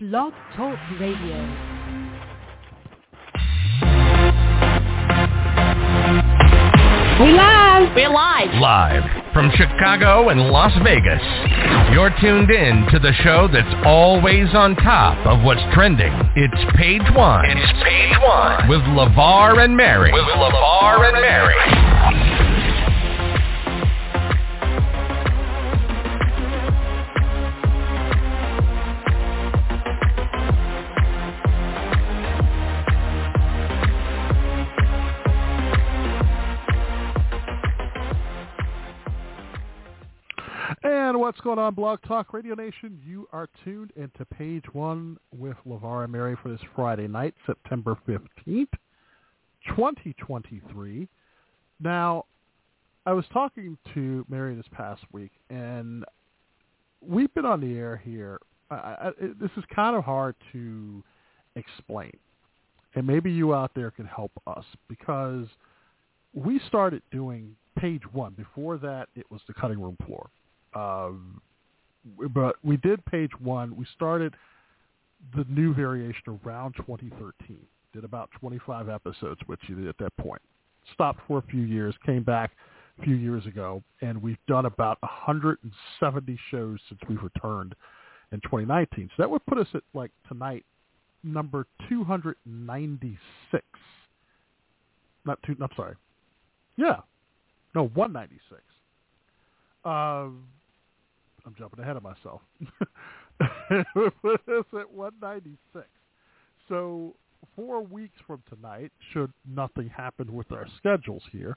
Blog Talk Radio. We live. We're live. Live from Chicago and Las Vegas. You're tuned in to the show that's always on top of what's trending. It's Page One. It's Page One. With LeVar and Mary. With LeVar and Mary. What's going on, Blog Talk Radio Nation? You are tuned into Page One with LeVar and Mary for this Friday night, September 15th, 2023. Now, I was talking to Mary this past week, and we've been on the air here. I, I, this is kind of hard to explain, and maybe you out there can help us because we started doing Page One. Before that, it was the cutting room floor. Um, but we did page one. We started the new variation around 2013. Did about 25 episodes with you at that point. Stopped for a few years, came back a few years ago, and we've done about 170 shows since we've returned in 2019. So that would put us at like tonight, number 296. Not two. I'm sorry. Yeah, no, 196. Um, I'm jumping ahead of myself. Us at 196. So four weeks from tonight, should nothing happen with our schedules here,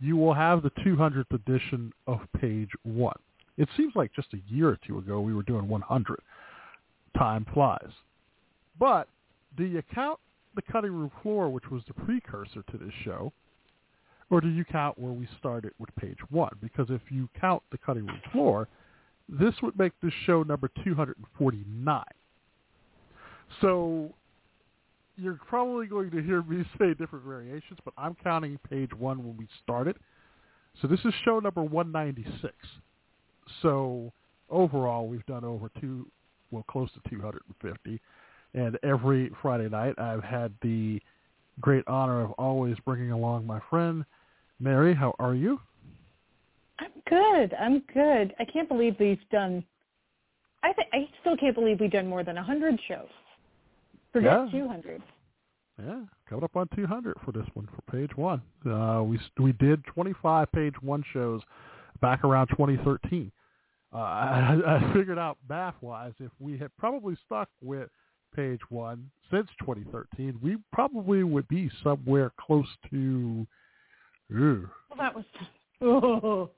you will have the 200th edition of Page One. It seems like just a year or two ago we were doing 100. Time flies. But do you count the cutting room floor, which was the precursor to this show, or do you count where we started with page one? Because if you count the cutting room floor, this would make this show number 249. So you're probably going to hear me say different variations, but I'm counting page one when we started. So this is show number 196. So overall, we've done over two, well, close to 250. And every Friday night, I've had the great honor of always bringing along my friend, Mary. How are you? I'm good. I'm good. I can't believe we've done. I th- I still can't believe we've done more than a hundred shows. Forget Yeah. two hundred. Yeah, coming up on 200 for this one for page one. Uh, we we did 25 page one shows back around 2013. Uh, I, I figured out math wise if we had probably stuck with page one since 2013, we probably would be somewhere close to, ooh, Well, that was. Oh,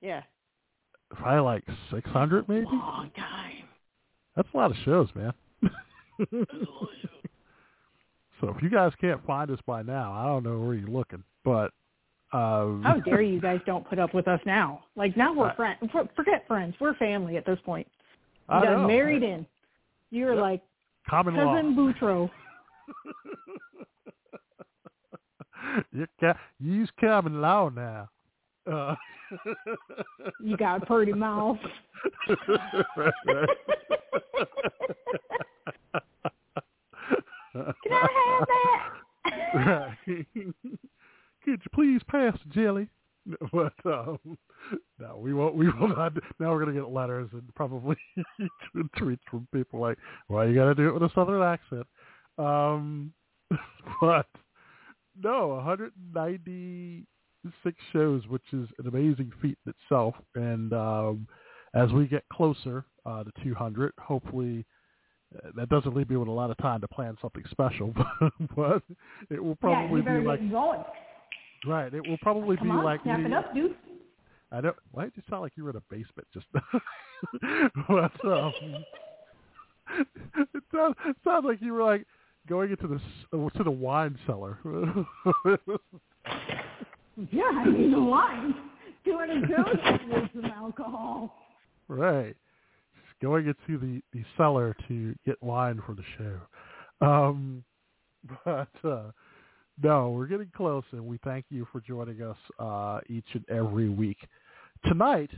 yeah. probably like 600 maybe. Long time. That's a lot of shows, man. so if you guys can't find us by now, I don't know where you're looking, but um, How dare you guys don't put up with us now? Like now we're friends. Forget friends. We're family at this point. You I got know. married in. You're Yep. like common law. cousin Boutro. you ca- use common law now. Uh, You got a pretty mouth. Can I have that? right. Could you please pass the jelly? But um, no, we won't. We will not. Now we're gonna get letters and probably tweets from people like, "Why you gotta do it with a southern accent?" Um, but no, 196 shows, which is an amazing feat in itself. And um, as we get closer uh, to 200, hopefully uh, that doesn't leave me with a lot of time to plan something special. but but it will probably better be like going. right. It will probably Come be on, like snap it the- up, dude. I don't. Why did you sound like you were in a basement just? but um, it sounds it sounds like you were like going into the s- uh, to the wine cellar. Yeah, I need the wine. Two hundred pounds with some alcohol. right. Going into the the cellar to get wine for the show. Um, but uh, no, we're getting close, and we thank you for joining us uh, each and every week. Tonight,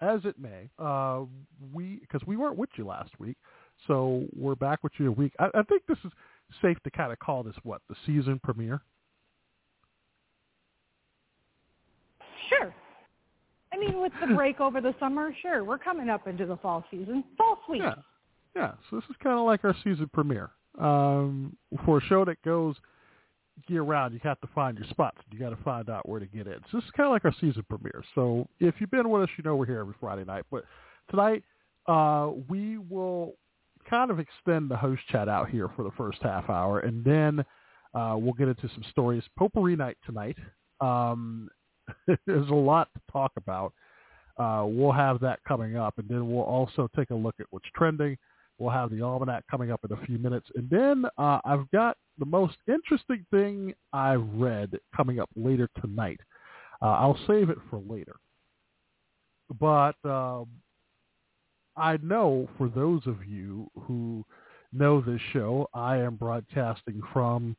as it may, uh, we because we weren't with you last week, So we're back with you a week. I, I think this is safe to kind of call this what the season premiere. Sure. I mean, with the break over the summer, sure, we're coming up into the fall season. Fall sweet. Yeah, yeah. So this is kind of like our season premiere um, for a show that goes year round. You have to find your spots. You got to find out where to get in. So this is kind of like our season premiere. So if you've been with us, you know we're here every Friday night. But tonight uh, we will kind of extend the host chat out here for the first half hour, and then uh, we'll get into some stories. Potpourri night tonight. Um, there's a lot to talk about. Uh, we'll have that coming up, and then we'll also take a look at what's trending. We'll have the almanac coming up in a few minutes, and then uh, I've got the most interesting thing I've read coming up later tonight. Uh, I'll save it for later, but um, I know for those of you who know this show, I am broadcasting from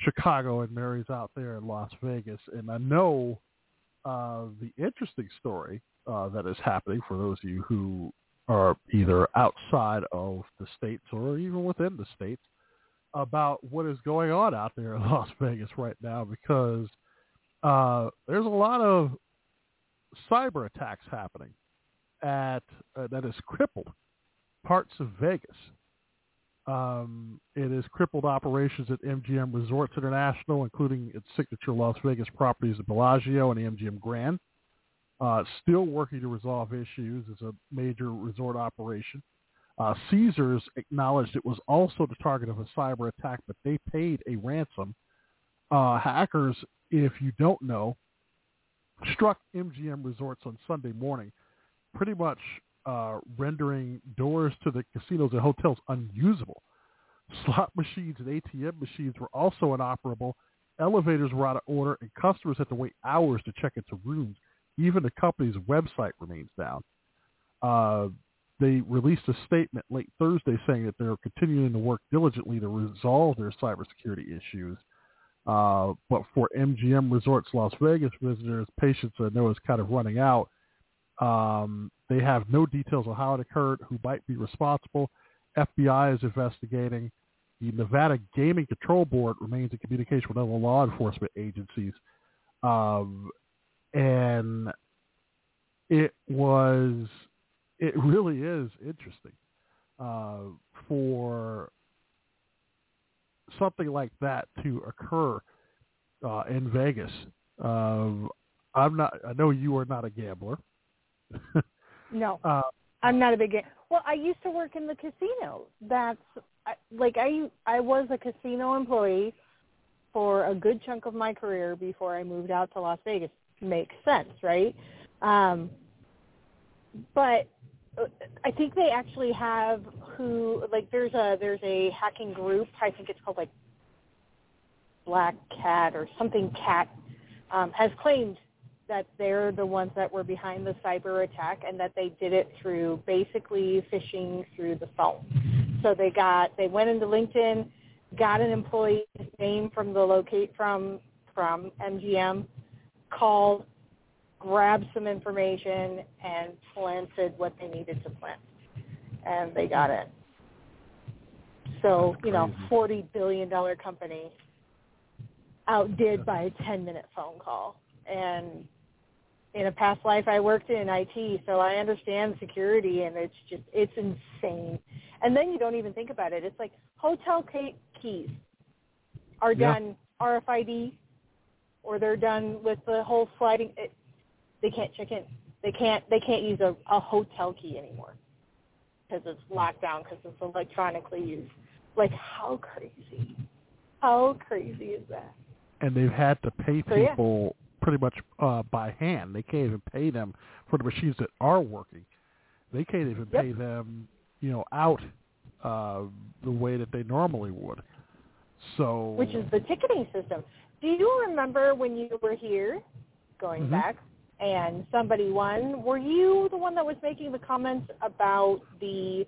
Chicago, and Mary's out there in Las Vegas, and I know uh, the interesting story uh, that is happening for those of you who are either outside of the states or even within the states about what is going on out there in Las Vegas right now because uh, there's a lot of cyber attacks happening at uh, that has crippled parts of Vegas. Um, it has crippled operations at MGM Resorts International, including its signature Las Vegas properties at Bellagio and MGM Grand. Uh, still working to resolve issues as a major resort operation. Uh, Caesars acknowledged it was also the target of a cyber attack, but they paid a ransom. Uh, hackers, if you don't know, struck MGM Resorts on Sunday morning, pretty much uh, rendering doors to the casinos and hotels unusable. Slot machines and ATM machines were also inoperable. Elevators were out of order, and customers had to wait hours to check into rooms. Even the company's website remains down. Uh, they released a statement late Thursday saying that they're continuing to work diligently to resolve their cybersecurity issues. Uh, but for MGM Resorts Las Vegas visitors, patience I know is kind of running out. Um, they have no details on how it occurred, who might be responsible. FBI is investigating. The Nevada Gaming Control Board remains in communication with other law enforcement agencies. Um, and it was, it really is interesting uh, for something like that to occur uh, in Vegas. Um, I'm not. I know you are not a gambler. No, uh, I'm not a big. Well, I used to work in the casino. That's like I I was a casino employee for a good chunk of my career before I moved out to Las Vegas. Makes sense, right? Um, but uh, I think they actually have who like there's a there's a hacking group. I think it's called like Black Cat or something Cat um, has claimed that they're the ones that were behind the cyber attack and that they did it through basically phishing through the phone. So they got they went into LinkedIn, got an employee's name from the locate from from MGM, called, grabbed some information and planted what they needed to plant. And they got it. So, you know, forty billion dollar company outdid by a ten minute phone call. And in a past life I worked in IT, so I understand security, and it's just it's insane. And then you don't even think about it. It's like hotel keys are Yeah. done RFID, or they're done with the whole sliding. It, they can't check in. They can't. They can't use a, a hotel key anymore because it's locked down because it's electronically used. Like how crazy? How crazy is that? and they've had to pay So, yeah. Pretty much uh, by hand. They can't even pay them for the machines that are working. They can't even Yep. pay them, you know, out uh, the way that they normally would. So, which is the ticketing system. Do you remember when you were here, going Mhm. back, and somebody won? Were you the one that was making the comments about the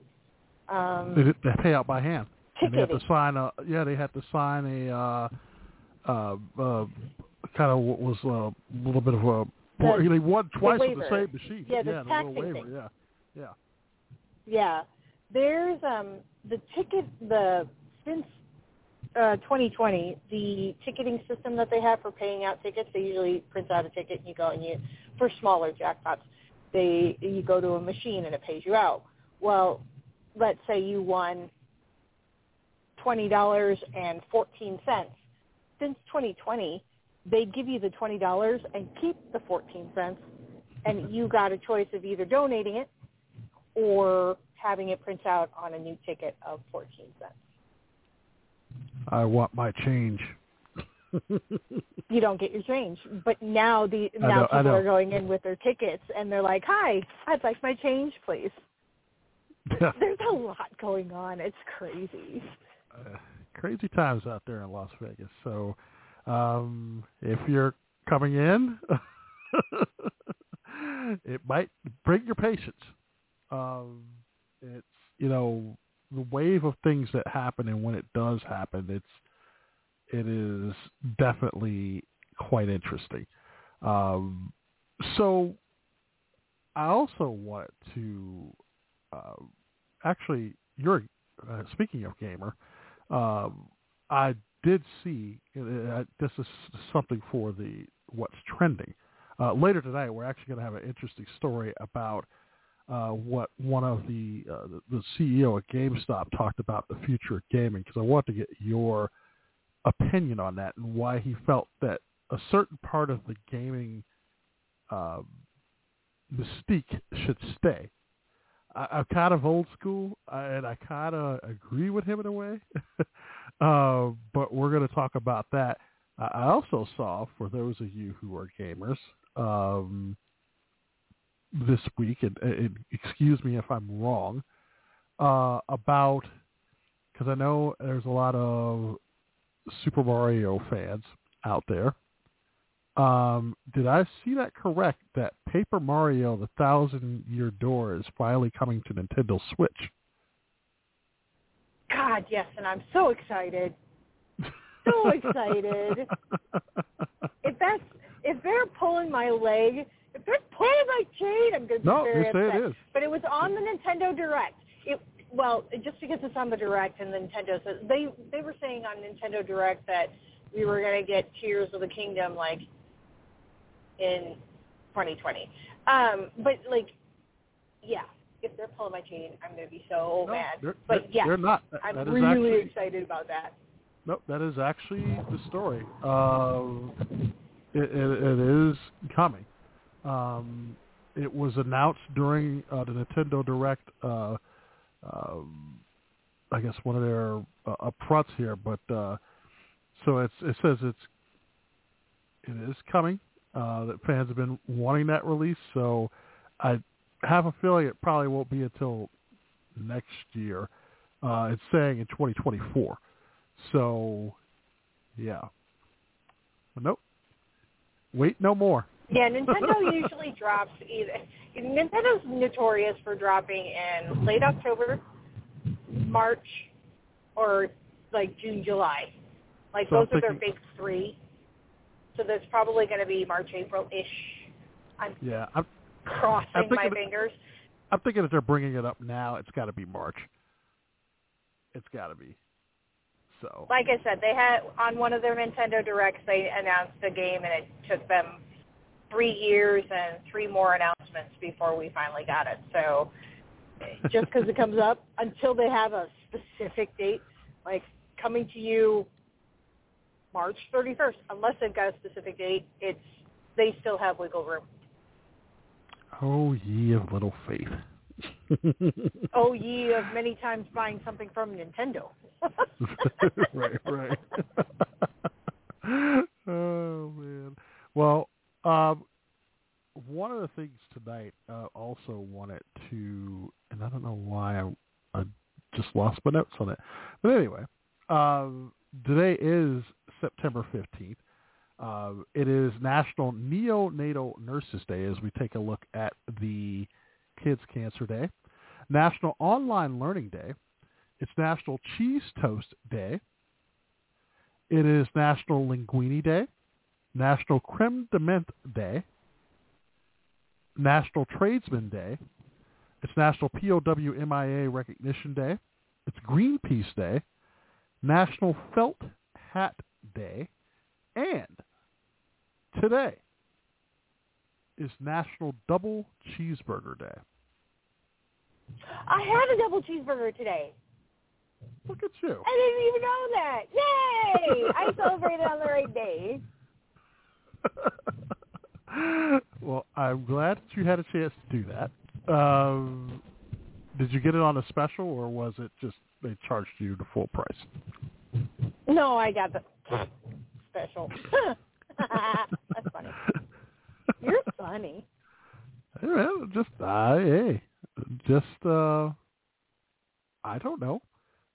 um, they, they pay out by hand. And they have to sign a yeah. They had to sign a uh, uh, uh, kind of what was a little bit of a. The- they won twice with the same machine. Yeah, the yeah, little waiver. thing. Yeah, yeah. Yeah. there's um the ticket the since uh 2020 the ticketing system that they have for paying out tickets they usually print out a ticket and you go and you for smaller jackpots they you go to a machine and it pays you out well let's say you won twenty dollars and fourteen cents since 2020 they give you the twenty dollars and keep the fourteen cents and you got a choice of either donating it or having it print out on a new ticket of 14 cents. I want my change. you don't get your change. But now the now know, people are going in with their tickets and they're like, "Hi, I'd like my change, please." There's a lot going on. It's crazy. uh, crazy times out there in Las Vegas. So um, if you're coming in, it might bring your patience. Um, it's you know the wave of things that happen, and when it does happen, it's it is definitely quite interesting. Um, so I also want to uh, actually you're uh, speaking of gamer. Um, I did see uh, this is something for the what's trending. Uh, later tonight, we're actually going to have an interesting story about uh, what one of the, uh, the CEO at GameStop talked about the future of gaming because I want to get your opinion on that and why he felt that a certain part of the gaming um, mystique should stay. I, I'm kind of old school, uh, and I kind of agree with him in a way. uh, but we're going to talk about that. I I also saw, for those of you who are gamers, um, this week, and, and excuse me if I'm wrong, uh, about because I know there's a lot of Super Mario fans out there. Um, did I see that correct? That Paper Mario: The Thousand Year Door is finally coming to Nintendo Switch. God, yes, and I'm so excited. So excited. If that's if they're pulling my leg, if they're pulling my chain, I'm going to be no, very you say upset. it is. But it was on the Nintendo Direct. It well, just because it's on the Direct and the Nintendo says they they were saying on Nintendo Direct that we were going to get Tears of the Kingdom like in 2020. Um, but like, yeah, if they're pulling my chain, I'm going to be so No, mad. they're, But they're, yes, they're not. That, I'm that really actually, excited about that. Nope, that is actually the story. Um, it, it, it is coming. Um, it was announced during uh, the Nintendo Direct. Uh, um, I guess one of their uh, upfronts here, but uh, so it's it says it's it is coming. Uh, that fans have been wanting that release, so I have a feeling it probably won't be until next year. Uh, it's saying in 2024. So, yeah. But nope. Wait no more. Yeah, Nintendo usually drops either. Nintendo's notorious for dropping in late October, March, or like June, July. Like So those are their big three. So there's probably going to be March, April-ish. I'm Yeah, I'm, crossing I'm my fingers. I'm thinking if they're bringing it up now, it's got to be March. It's got to be. So. Like I said, they had on one of their Nintendo Directs, they announced a game, and it took them three years and three more announcements before we finally got it. So just because it comes up, until they have a specific date, like coming to you March 31st, unless they've got a specific date, it's they still have wiggle room. Oh, ye of little faith. Oh, ye of many times buying something from Nintendo. right, right. oh man. Well, um, one of the things tonight uh, also wanted to, and I don't know why I, I just lost my notes on it, but anyway, um, today is September fifteenth. Uh, it is National Neonatal Nurses Day as we take a look at the Kids Cancer Day, National Online Learning Day. It's National Cheese Toast Day. It is National Linguini Day, National Creme de Menthe Day, National Tradesman Day, It's National POWMIA Recognition Day. It's Greenpeace Day, National Felt Hat Day, and today is National Double Cheeseburger Day. I had a double cheeseburger today. Look at you. I didn't even know that. Yay! I celebrated on the right day. well, I'm glad that you had a chance to do that. Um, did you get it on a special, or was it just they charged you the full price? No, I got the special. That's funny. You're funny. Man, just uh, hey, just uh, I don't know.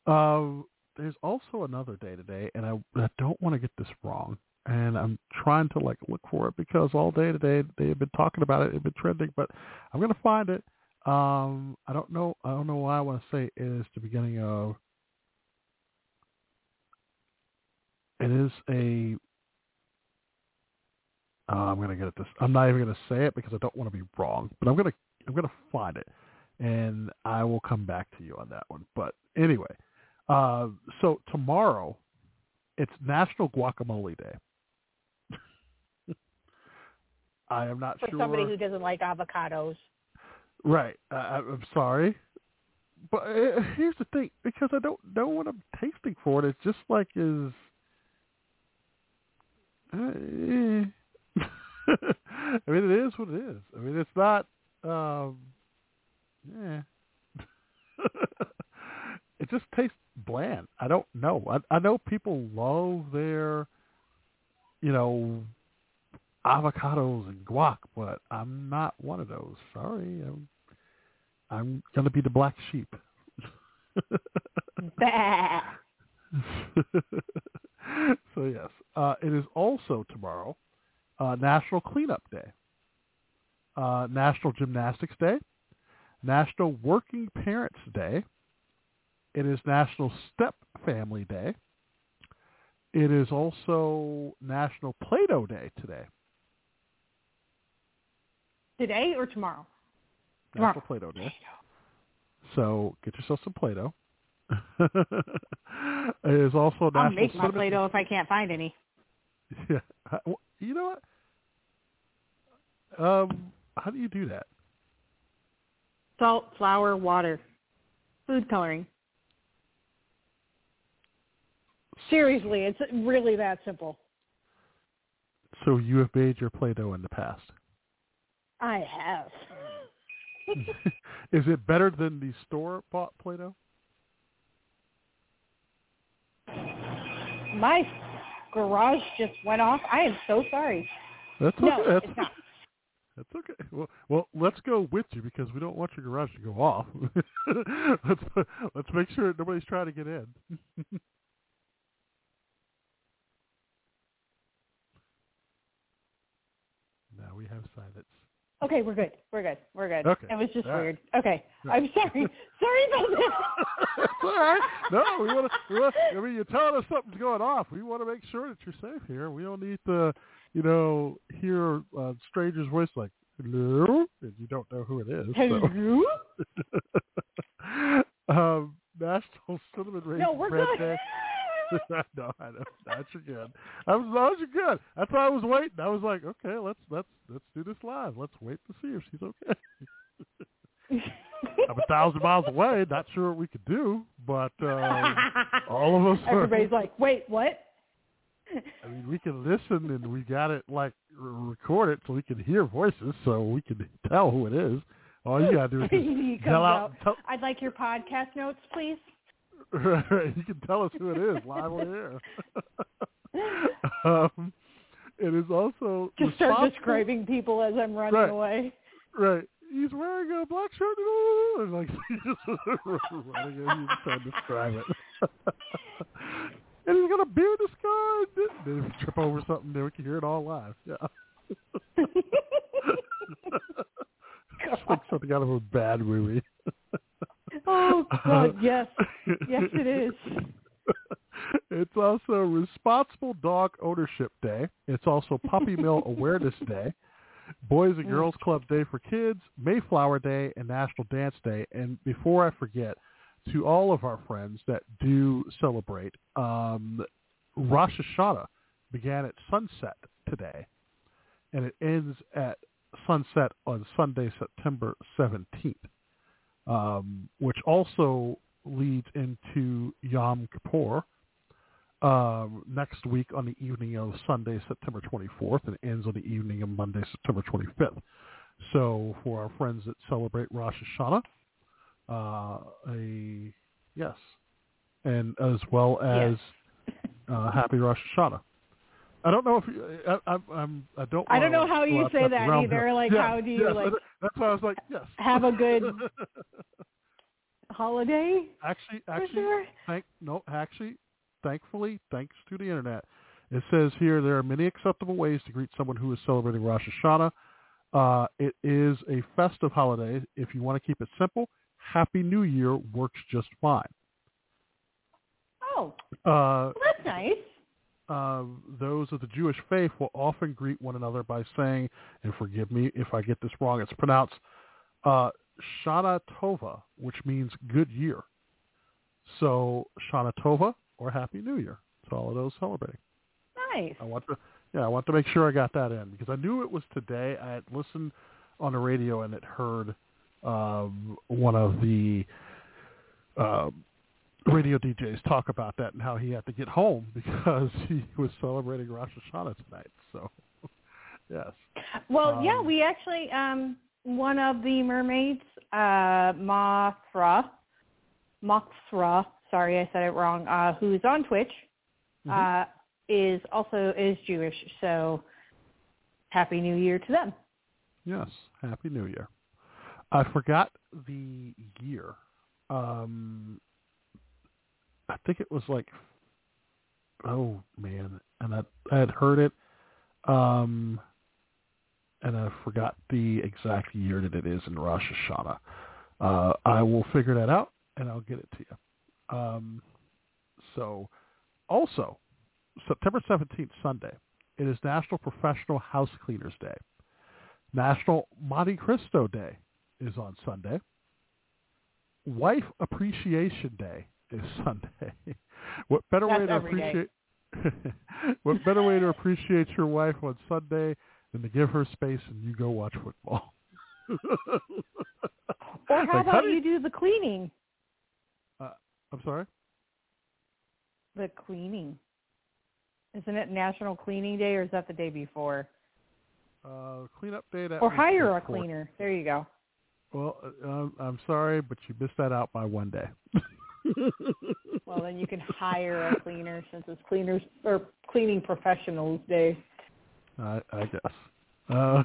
Uh, there's also another day today, and I, I don't want to get this wrong, and I'm trying to like look for it because all day today they have been talking about it, it's been trending, but I'm gonna find it. Um, I don't know. I don't know why I want to say it is the beginning of. It is a. Uh, I'm gonna get at this. I'm not even gonna say it because I don't want to be wrong, but I'm gonna I'm gonna find it, and I will come back to you on that one. But anyway, uh, so tomorrow, it's National Guacamole Day. I am not sure. For sure. somebody who doesn't like avocados. Right. Uh, I'm sorry. But uh, here's the thing, because I don't know what I'm tasting for it. It's just like is. Uh, eh. I mean, it is what it is. I mean, it's not. Um, yeah. it just tastes bland. I don't know. I, I know people love their, you know, avocados and guac, but I'm not one of those. Sorry, I'm I'm gonna be the black sheep. So yes, uh, it is also tomorrow uh, National Cleanup Day, uh, National Gymnastics Day, National Working Parents Day. It is National Step Family Day. It is also National Play-Doh Day today. Today or tomorrow? National Tomorrow. Play-Doh Day. So get yourself some Play-Doh. It is also National I'll make my Cinnamon- Play-Doh if I can't find any. Yeah. You know what? Um, how do you do that? Salt, flour, water, food coloring. Seriously, it's really that simple. So you have made your Play-Doh in the past. I have. Is it better than the store-bought Play-Doh? My garage just went off. I am so sorry. That's okay. No, that's, it's not. that's okay. Well, well, let's go with you because we don't want your garage to go off. let's let's make sure nobody's trying to get in. now we have silence. Okay, we're good. We're good. We're good. Okay. It was just All right. weird. Okay. I'm sorry. sorry about that. All right. No, we want to. We want, I mean, you're telling us something's going off. We want to make sure that you're safe here. We don't need to, you know, hear a stranger's voice like "hello," and you don't know who it is. so. Hello? um, National Cinnamon Raisin No, we're Bread good. Day. I know, I. That's you're good. I was, I was good. That's why I was waiting. I was like, okay, let's let's let's do this live. Let's wait to see if she's okay. I'm a thousand miles away. Not sure what we could do, but um, all of us. Are, Everybody's like, wait, what? I mean, we can listen and we got it like record it so we can hear voices, so we can tell who it is. All you gotta do is he just yell out. out. Tell, I'd like your podcast notes, please. you can tell us who it is live on the air. um, it is also Just start describing people as I'm running Right. away. Right. He's wearing a black shirt and like he's just running and he's trying to describe it. and he's got a beard. And then if trip over something, then we can hear it all live. Yeah. it's like something out of a bad movie. Oh God, yes, yes, it is. it's also Responsible Dog Ownership Day. It's also Puppy Mill Awareness Day. Boys and Girls Club Day for Kids, Mayflower Day, and National Dance Day. And before I forget, to all of our friends that do celebrate, um, Rosh Hashanah began at sunset today, and it ends at sunset on Sunday, September 17th, um, which also leads into Yom Kippur um, next week on the evening of Sunday, September 24th, and ends on the evening of Monday, September 25th. So for our friends that celebrate Rosh Hashanah, uh, a yes, and as well as Yes. uh, Happy Rosh Hashanah. I don't know if you, I, I, I'm. I don't. I don't know how you say that either, here. like, Yes, how do you, yes, like, That's why I was like, yes. have a good holiday. actually, actually, sure. thank no, actually, thankfully, thanks to the internet, it says here there are many acceptable ways to greet someone who is celebrating Rosh Hashanah. Uh, it is a festive holiday. If you want to keep it simple, Happy New Year works just fine. Oh, Uh, well, that's nice. Uh, those of the Jewish faith will often greet one another by saying, and forgive me if I get this wrong, it's pronounced uh, Shana Tova, which means good year. So Shana Tova or Happy New Year to all of those celebrating. Nice. I want to, yeah, I want to make sure I got that in because I knew it was today. I had listened on the radio and it heard um, one of the um, radio DJs talk about that and how he had to get home because he was celebrating Rosh Hashanah tonight. So, yes, Well, yeah, Um, we actually um one of the mermaids, uh Mothra, Mothra, sorry I said it wrong, uh who's on Twitch, Mhm. uh is also is Jewish. So happy new year to them. yes, Happy New Year. I forgot the year. Um, I think it was like, oh man, and I, I had heard it, um, and I forgot the exact year that it is in Rosh Hashanah. Uh, I will figure that out and I'll get it to you. Um, so, also, September 17th, Sunday, it is National Professional House Cleaners Day. National Monte Cristo Day is on Sunday. Wife Appreciation Day is Sunday. what better way to appreciate what better way to appreciate your wife on Sunday than to give her space and you go watch football? Or how Like, about do you do the cleaning? I'm sorry. The cleaning. Isn't it National Cleaning Day or is that the day before? Uh, cleanup day. That Or hire a cleaner. There you go. Well, uh, um, I'm sorry, but you missed that out by one day. Well, then you can hire a cleaner since it's cleaners or cleaning professionals day. I, I guess. Uh,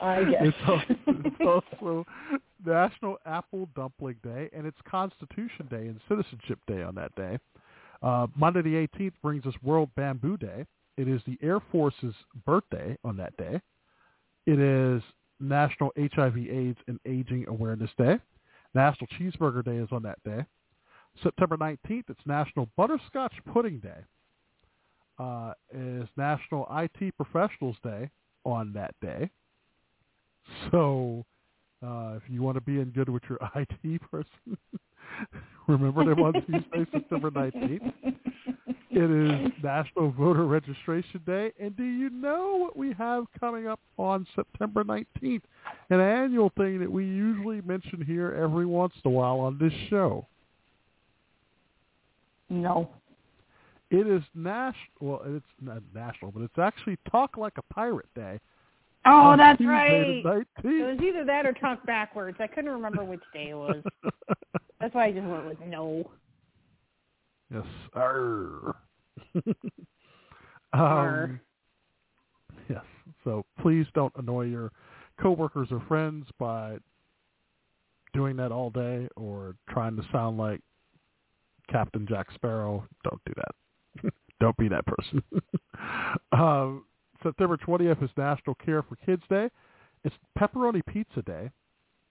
I guess. It's also, it's also National Apple Dumpling Day, and it's Constitution Day and Citizenship Day on that day. Uh, Monday the 18th brings us World Bamboo Day. It is the Air Force's birthday on that day. It is National HIV/AIDS and Aging Awareness Day. National Cheeseburger Day is on that day. September 19th, it's National Butterscotch Pudding Day. Uh, is National IT Professionals Day on that day. So uh, if you want to be in good with your IT person, remember them on Tuesday, September 19th. It is National Voter Registration Day. And do you know what we have coming up on September 19th? An annual thing that we usually mention here every once in a while on this show. No. It is national. Well, it's not national, but it's actually Talk Like a Pirate Day. Oh, that's Tuesday right. It was either that or talk backwards. I couldn't remember which day it was. That's why I just went with no. Yes. Arr. um, yes. So please don't annoy your coworkers or friends by doing that all day or trying to sound like Captain Jack Sparrow. Don't do that. don't be that person. um, September 20th is National Care for Kids Day. It's Pepperoni Pizza Day.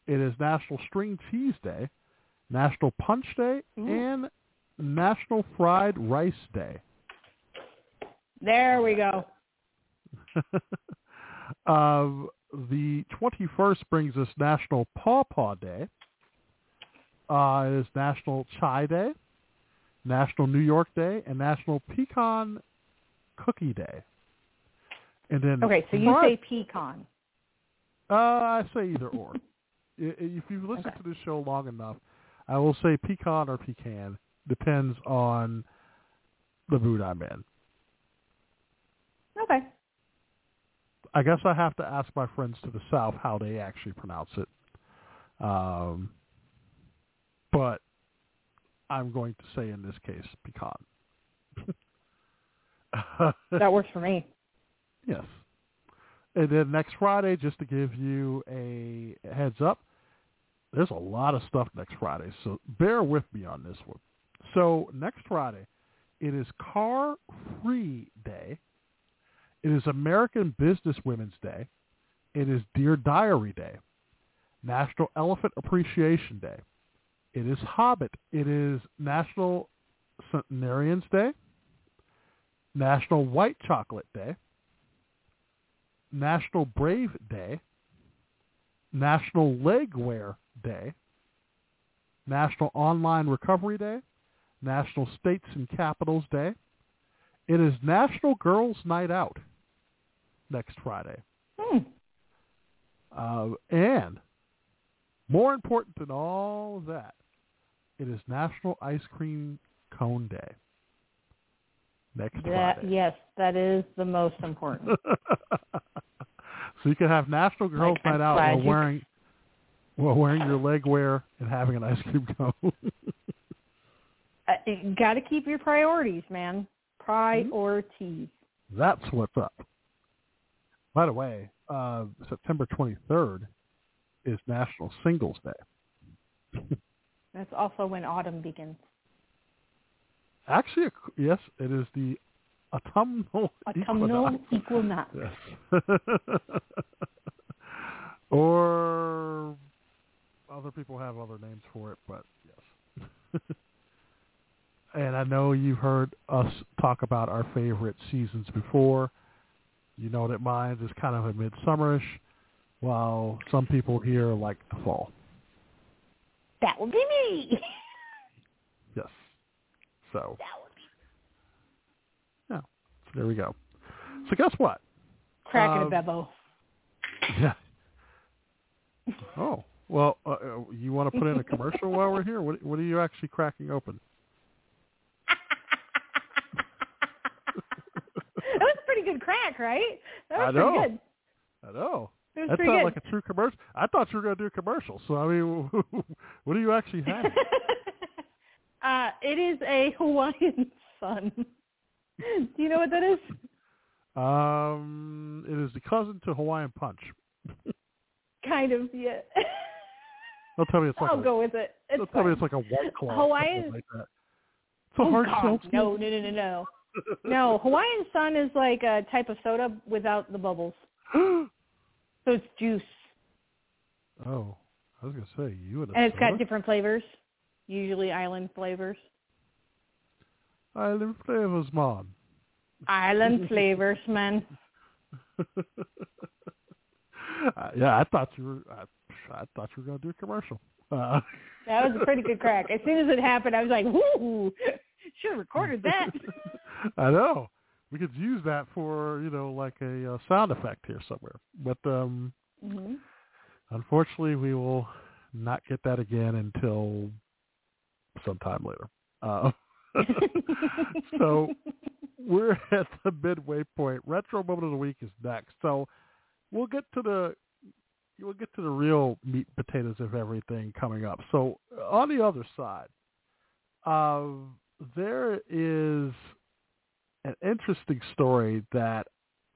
It is National String Cheese Day, National Punch Day, Ooh. and National Fried Rice Day. There we go. um, the 21st brings us National Paw Paw Day. Uh, it is National Chai Day, National New York Day, and National Pecan Cookie Day. And then Okay, so you Fri- say pecan. uh, I say either or. If you've listened Okay. to this show long enough, I will say pecan or pecan. Depends on the mood I'm in. Okay. I guess I have to ask my friends to the south how they actually pronounce it. Um, but I'm going to say in this case pecan. That works for me. Yes. And then next Friday, just to give you a heads up, there's a lot of stuff next Friday, so bear with me on this one. So next Friday, it is Car Free Day. It is American Business Women's Day. It is Dear Diary Day. National Elephant Appreciation Day. It is Hobbit. It is National Centenarians Day. National White Chocolate Day. National Brave Day, National Leg Wear Day, National Online Recovery Day, National States and Capitals Day. It is National Girls Night Out next Friday. Hmm. Uh, and more important than all of that, it is National Ice Cream Cone Day next That Friday. yes, that is the most important. so you can have National Girls Like, Night Out while wearing while wearing your leg wear and having an ice cream cone. uh, Got to keep your priorities, man. Hmm? Priorities. That's what's up. By the way, uh, September 23rd is National Singles Day. That's also when autumn begins. Actually, yes, it is the autumnal Autumnal equinox. equinox. Yes. or other people have other names for it, but yes. and I know you've heard us talk about our favorite seasons before. You know that mine is kind of a midsummerish, while some people here like the fall. That would be me. Yes. So, That would be yeah. So there we go. So guess what? cracking Um, a bebo. Yeah. Oh well, uh, uh, you want to put in a commercial while we're here? What What are you actually cracking open? that was a pretty good crack, right? That was I know. pretty good. I know. It That sounds like a true commercial. I thought you were going to do a commercial. So I mean, what do you actually have? uh, it is a Hawaiian sun. Do you know what that is? um, it is the cousin to Hawaiian Punch. Kind of, yeah. Don't tell me it's like I'll a, go with it. It's don't tell me it's like a white claw. Hawaiian- like that. It's a Oh, hard God. No, no, no, no, no. No, Hawaiian Sun is like a type of soda without the bubbles. So it's juice. oh, I was going to say you would. And it's got different flavors, usually island flavors. Island flavors, man. Island flavors, man. Uh, yeah, I thought you were. I, I thought you were going to do a commercial. Uh, That was a pretty good crack. As soon as it happened, I was like, "Whoo! Should have recorded that." I know. We could use that for you know like a uh, sound effect here somewhere. But um, hmm unfortunately, we will not get that again until sometime later. Uh, so we're at the midway point. Retro moment of the week is next. So we'll get to the we'll get to the real meat and potatoes of everything coming up. So on the other side, uh, there is an interesting story that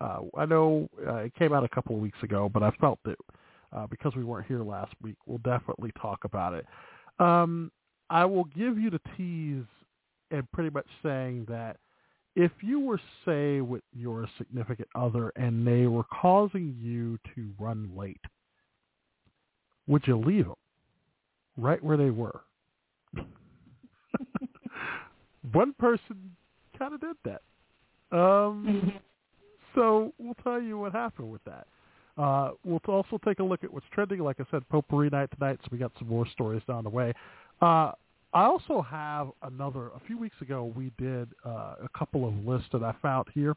uh, I know uh, it came out a couple of weeks ago, but I felt that uh, because we weren't here last week, we'll definitely talk about it. Um, I will give you the tease and pretty much saying that if you were, say, with your significant other and they were causing you to run late, would you leave them right where they were? One person kind of did that. Um, so we'll tell you what happened with that. Uh, we'll also take a look at what's trending. Like I said, potpourri night tonight, so we got some more stories down the way. Uh, I also have another. A few weeks ago, we did uh, a couple of lists that I found here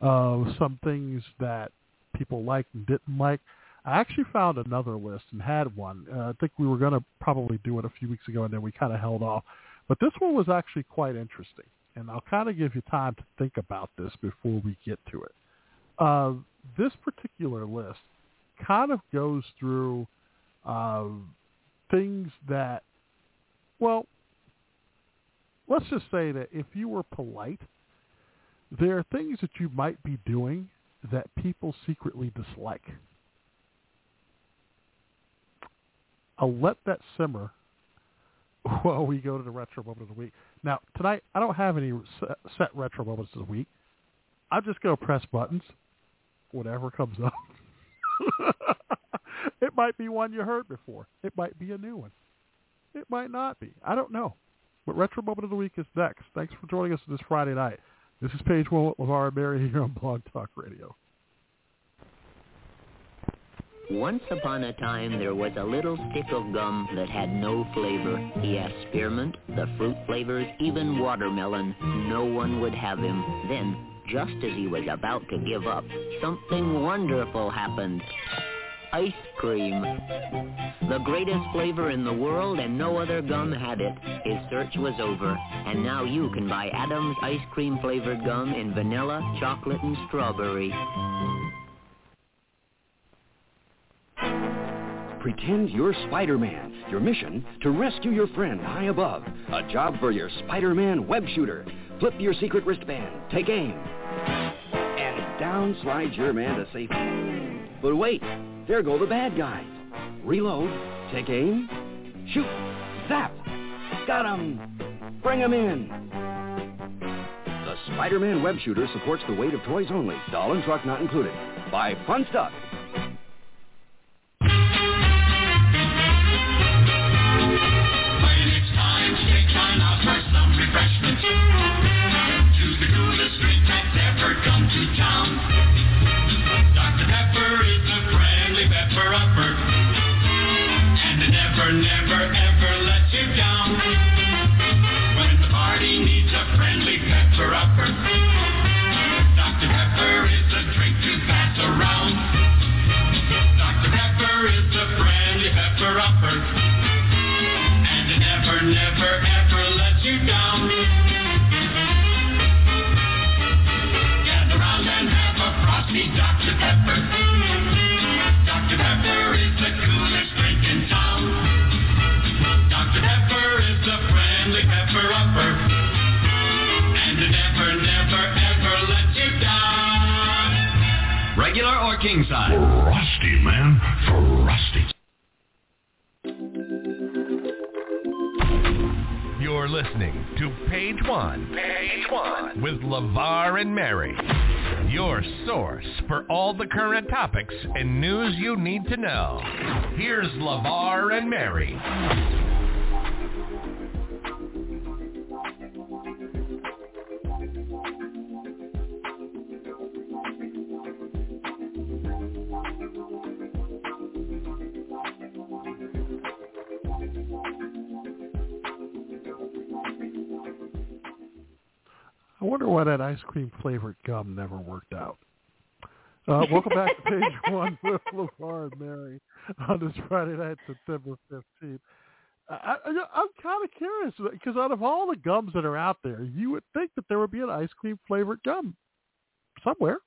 of some things that people liked and didn't like. I actually found another list and had one. Uh, I think we were going to probably do it a few weeks ago, and then we kind of held off. But this one was actually quite interesting, and I'll kind of give you time to think about this before we get to it. Uh, this particular list kind of goes through uh, things that, well, let's just say that if you were polite, there are things that you might be doing that people secretly dislike. I'll let that simmer while we go to the retro moment of the week. Now, tonight, I don't have any set retro moments of the week. I'm just going to press buttons, whatever comes up. it might be one you heard before. It might be a new one. It might not be. I don't know. But retro moment of the week is next. Thanks for joining us this Friday night. This is Page One with LeVar and Mary here on Blog Talk Radio. Once upon a time, there was a little stick of gum that had no flavor. He asked spearmint, the fruit flavors, even watermelon. No one would have him. Then, just as he was about to give up, something wonderful happened. Ice cream. The greatest flavor in the world, and no other gum had it. His search was over, and now you can buy Adams ice cream flavored gum in vanilla, chocolate, and strawberry. Pretend you're Spider-Man. Your mission, to rescue your friend high above. A job for your Spider-Man web shooter. Flip your secret wristband. Take aim. And down slides your man to safety. But wait, there go the bad guys. Reload. Take aim. Shoot. Zap. Got 'em. Bring 'em in. The Spider-Man web shooter supports the weight of toys only. Doll and truck not included. Buy fun stuff. Ever down. When the party needs a friendly pepper upper, Dr. Pepper is the drink to pass around. Dr. Pepper is the friendly pepper upper, and it never, never, ever lets you down. Gather round and have a Dr. Pepper. Dr. Pepper is the coolest drink in town. Dr. Pepper is the friendly pepper upper. And never, never, ever. Regular or king size? Frosty, man. Frosty. To Page One. Page One with LeVar and Mary. Your source for all the current topics and news you need to know. Here's LeVar and Mary. Wonder why that ice cream flavored gum never worked out. Uh, welcome back to page one with LeVar and Mary on this Friday night, September 15th. I, I, I'm kind of curious because out of all the gums that are out there, you would think that there would be an ice cream flavored gum somewhere.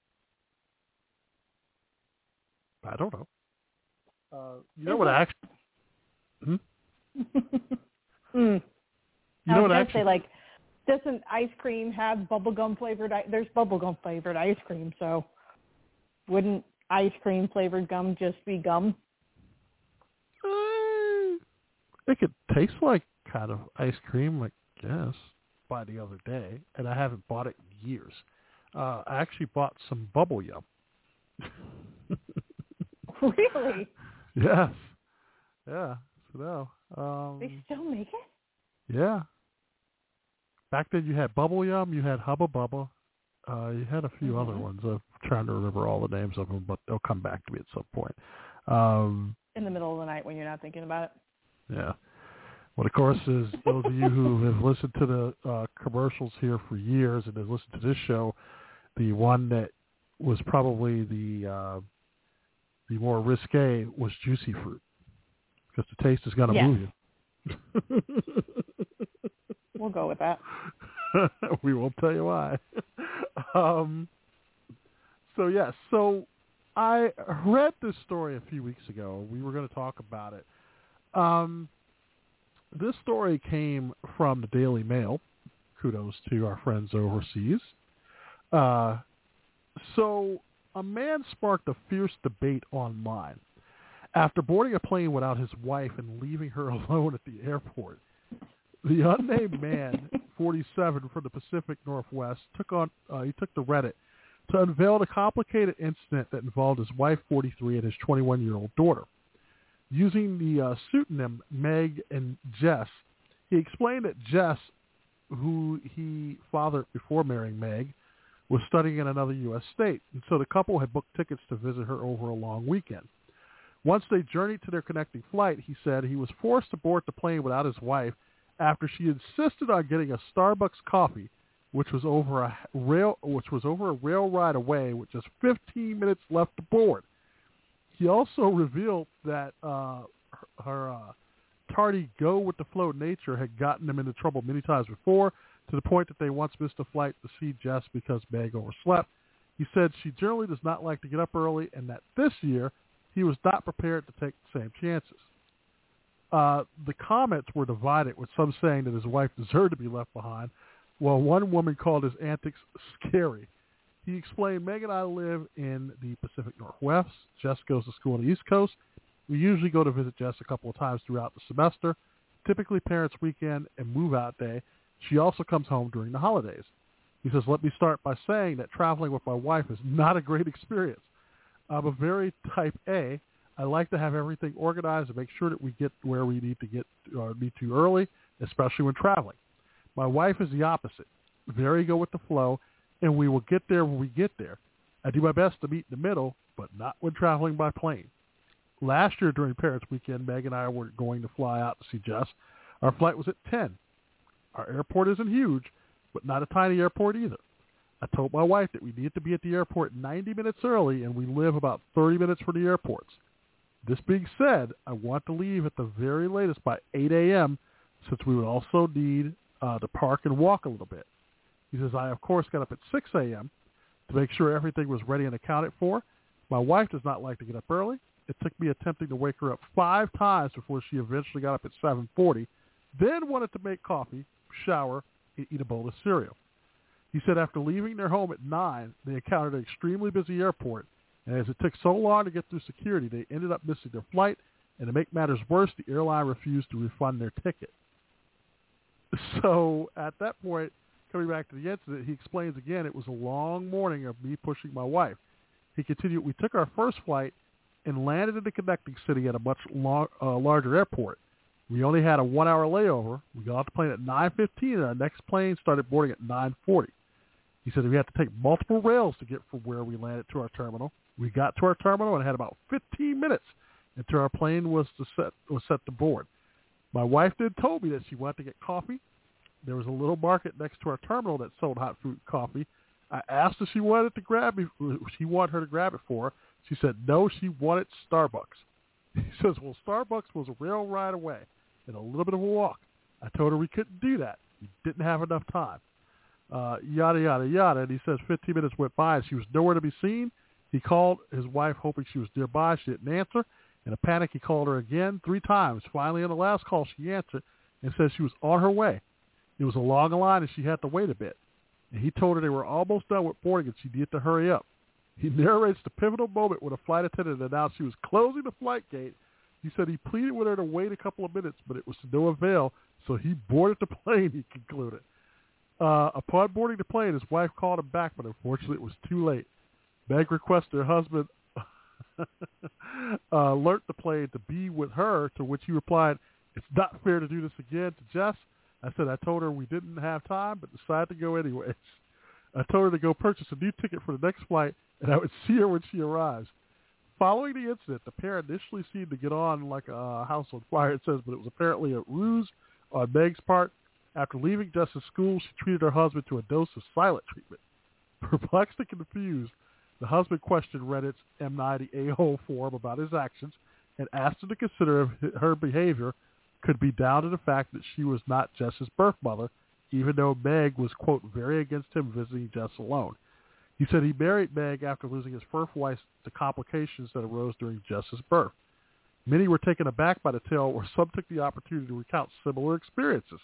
I don't know. Uh, you know what actually? Hmm? Mm. You I know was what actually? say like, doesn't ice cream have bubblegum flavored? There's bubblegum flavored ice cream, so wouldn't ice cream flavored gum just be gum? Uh, it could taste like kind of ice cream, like guess, by the other day, and I haven't bought it in years. Uh, I actually bought some bubble yum. really? yes. Yeah. So no. Um, They still make it? yeah. Back then you had bubble yum, you had Hubba Bubba, Uh, you had a few other Mhm. ones. I'm trying to remember all the names of them, but they'll come back to me at some point. Um, In the middle of the night when you're not thinking about it. yeah. What, of course, is those of you who have listened to the uh, commercials here for years and have listened to this show, the one that was probably the uh, the more risque was juicy fruit because the taste is going to Yes. move you. We'll go with that. we won't tell you why. um, so yes, so I read this story a few weeks ago. We were going to talk about it. Um, this story came from the Daily Mail. Kudos to our friends overseas. Uh, so a man sparked a fierce debate online after boarding a plane without his wife and leaving her alone at the airport. The unnamed man, 47 from the Pacific Northwest, took on uh, he took to Reddit to unveil the complicated incident that involved his wife, 43, and his 21-year-old daughter. Using the uh, pseudonym Meg and Jess, he explained that Jess, who he fathered before marrying Meg, was studying in another U.S. state, and so the couple had booked tickets to visit her over a long weekend. Once they journeyed to their connecting flight, he said he was forced to board the plane without his wife after she insisted on getting a Starbucks coffee, which was over a rail which was over a rail ride away with just 15 minutes left to board. He also revealed that uh, her, her uh, tardy go with the flow nature had gotten him into trouble many times before, to the point that they once missed a flight to see Jess because Meg overslept. He said she generally does not like to get up early, and that this year he was not prepared to take the same chances. Uh, the comments were divided, with some saying that his wife deserved to be left behind, while one woman called his antics scary. He explained, Meg and I live in the Pacific Northwest. Jess goes to school on the East Coast. We usually go to visit Jess a couple of times throughout the semester, typically parents' weekend and move-out day. She also comes home during the holidays. He says, let me start by saying that traveling with my wife is not a great experience. I'm a very type A. I like to have everything organized and make sure that we get where we need to get or need to early, especially when traveling. My wife is the opposite. Very go with the flow, and we will get there when we get there. I do my best to meet in the middle, but not when traveling by plane. Last year during Parents Weekend, Meg and I were going to fly out to see Jess. Our flight was at 10. Our airport isn't huge, but not a tiny airport either. I told my wife that we needed to be at the airport 90 minutes early, and we live about 30 minutes from the airports. This being said, I want to leave at the very latest by 8 a.m. since we would also need uh, to park and walk a little bit. He says, I of course got up at 6 a.m. to make sure everything was ready and accounted for. My wife does not like to get up early. It took me attempting to wake her up five times before she eventually got up at 7.40, then wanted to make coffee, shower, and eat a bowl of cereal. He said after leaving their home at 9, they encountered an extremely busy airport, and as it took so long to get through security, they ended up missing their flight, and to make matters worse, the airline refused to refund their ticket. So at that point, coming back to the incident, he explains again it was a long morning of me pushing my wife. He continued, we took our first flight and landed in the connecting city at a much long, uh, larger airport. We only had a one-hour layover. We got off the plane at 9.15, and our next plane started boarding at 9.40. He said we had to take multiple rails to get from where we landed to our terminal. We got to our terminal and had about 15 minutes until our plane was to set was set to board. My wife did told me that she wanted to get coffee. There was a little market next to our terminal that sold hot fruit coffee. I asked if she wanted to grab me. She wanted her to grab it for her. She said no. She wanted Starbucks. He says, well, Starbucks was a rail ride away and a little bit of a walk. I told her we couldn't do that. We didn't have enough time. Uh, yada, yada, yada. And he says 15 minutes went by and she was nowhere to be seen. He called his wife hoping she was nearby. She didn't answer. In a panic, he called her again three times. Finally, on the last call, she answered and said she was on her way. It was a long line and she had to wait a bit. And he told her they were almost done with boarding and she needed to hurry up. He narrates the pivotal moment when a flight attendant announced she was closing the flight gate. He said he pleaded with her to wait a couple of minutes, but it was to no avail, so he boarded the plane, he concluded. Uh, upon boarding the plane, his wife called him back, but unfortunately it was too late. Meg requested her husband uh, alert the plane to be with her, to which he replied, it's not fair to do this again to Jess. I said I told her we didn't have time, but decided to go anyways. I told her to go purchase a new ticket for the next flight, and I would see her when she arrives. Following the incident, the pair initially seemed to get on like a house on fire, it says, but it was apparently a ruse on Meg's part. After leaving Jess's school, she treated her husband to a dose of silent treatment. Perplexed and confused, the husband questioned Reddit's Am I the a-hole forum about his actions and asked him to consider if her behavior could be down to the fact that she was not Jess's birth mother, even though Meg was, quote, very against him visiting Jess alone. He said he married Meg after losing his first wife to complications that arose during Jess's birth. Many were taken aback by the tale, or some took the opportunity to recount similar experiences.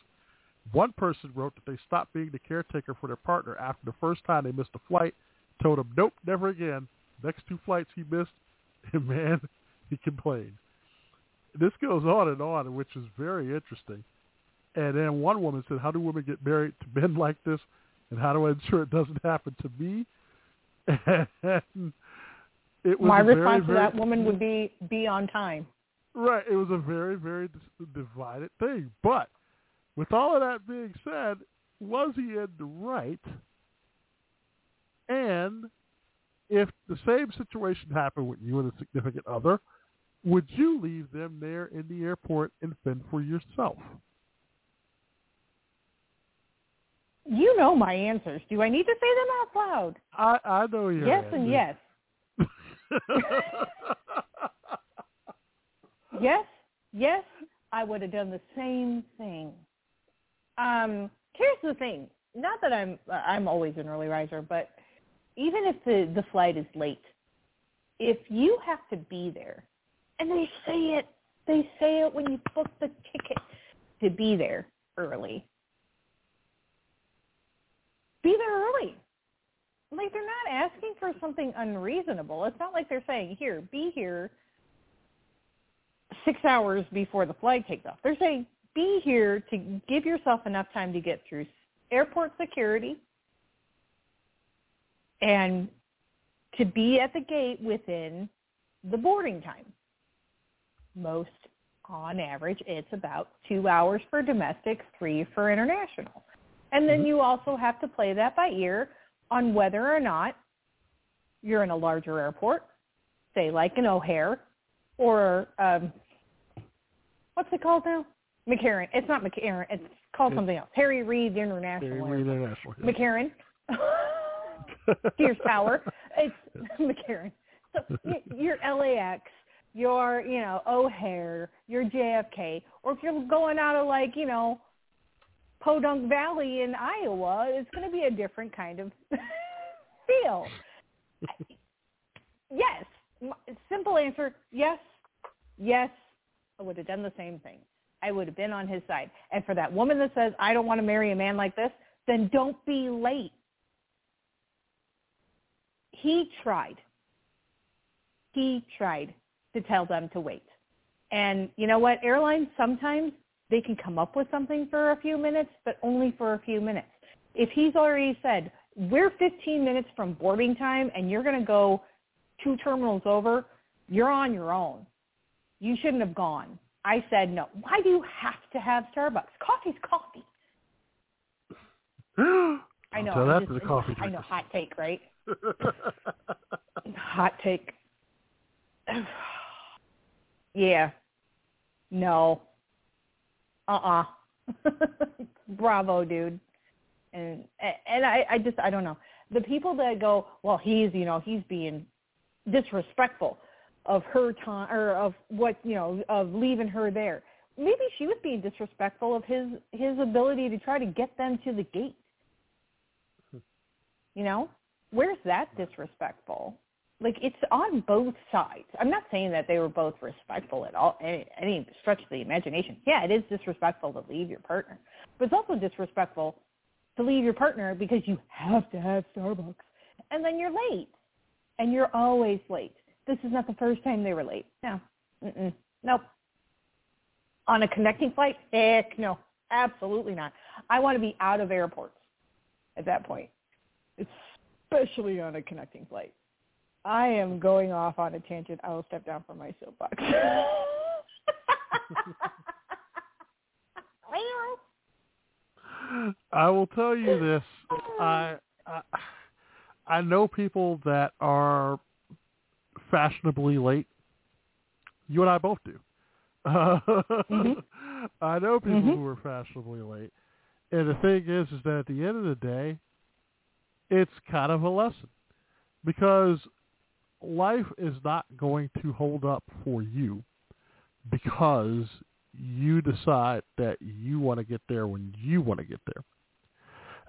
One person wrote that they stopped being the caretaker for their partner after the first time they missed a flight, told him, nope, never again. Next two flights he missed, and man, he complained. This goes on and on, which is very interesting. And then one woman said, how do women get married to men like this? And how do I ensure it doesn't happen to me? And it was My a very, response to that woman would be be on time. Right. It was a very, very divided thing. But with all of that being said, was he in the right? And if the same situation happened with you and a significant other, would you leave them there in the airport and fend for yourself? You know my answers. Do I need to say them out loud? I, I know your yes and yes. Yes, yes, I would have done the same thing. Um, here's the thing. Not that I'm I'm always an early riser, but even if the the flight is late, if you have to be there, and they say it, they say it when you book the ticket to be there early. Be there early. Like they're not asking for something unreasonable. It's not like they're saying, "Here, be here six hours before the flight takes off. They're saying be here to give yourself enough time to get through airport security and to be at the gate within the boarding time. Most, on average, it's about two hours for domestic, three for international. And then you also have to play that by ear on whether or not you're in a larger airport, say like an O'Hare, or um, what's it called now? McCarran. It's not McCarran. It's called something else. Harry Reid International. Harry Reid international. yes. McCarran. Sears Tower. It's McCarran. So your LAX, your you know O'Hare, your JFK, or if you're going out of like you know Podunk Valley in Iowa, it's going to be a different kind of feel. Yes. Simple answer, yes, yes. I would have done the same thing. I would have been on his side. And for that woman that says, I don't want to marry a man like this, then don't be late. He tried. He tried to tell them to wait. And you know what? Airlines sometimes they can come up with something for a few minutes, but only for a few minutes. If he's already said, we're 15 minutes from boarding time and you're going to go two terminals over, you're on your own. You shouldn't have gone. I said no. Why do you have to have Starbucks? Coffee's coffee. I know. Tell I that to just- the coffee I know. Hot take, right? Hot take. yeah. No. Uh-uh. Bravo, dude. And and I I just I don't know. The people that go, well, he's, you know, he's being disrespectful of her time or of what, you know, of leaving her there. Maybe she was being disrespectful of his his ability to try to get them to the gate. Hmm. You know? Where's that disrespectful? Like it's on both sides. I'm not saying that they were both respectful at all, any, any stretch of the imagination. Yeah, it is disrespectful to leave your partner, but it's also disrespectful to leave your partner because you have to have Starbucks, and then you're late, and you're always late. This is not the first time they were late. No, Mm-mm. nope. On a connecting flight, heck no, absolutely not. I want to be out of airports at that point, especially on a connecting flight. I am going off on a tangent. I will step down from my soapbox. I will tell you this. I I, I know people that are fashionably late. You and I both do. Mhm. I know people Mhm. who are fashionably late, and the thing is, is that at the end of the day, it's kind of a lesson because life is not going to hold up for you because you decide that you want to get there when you want to get there.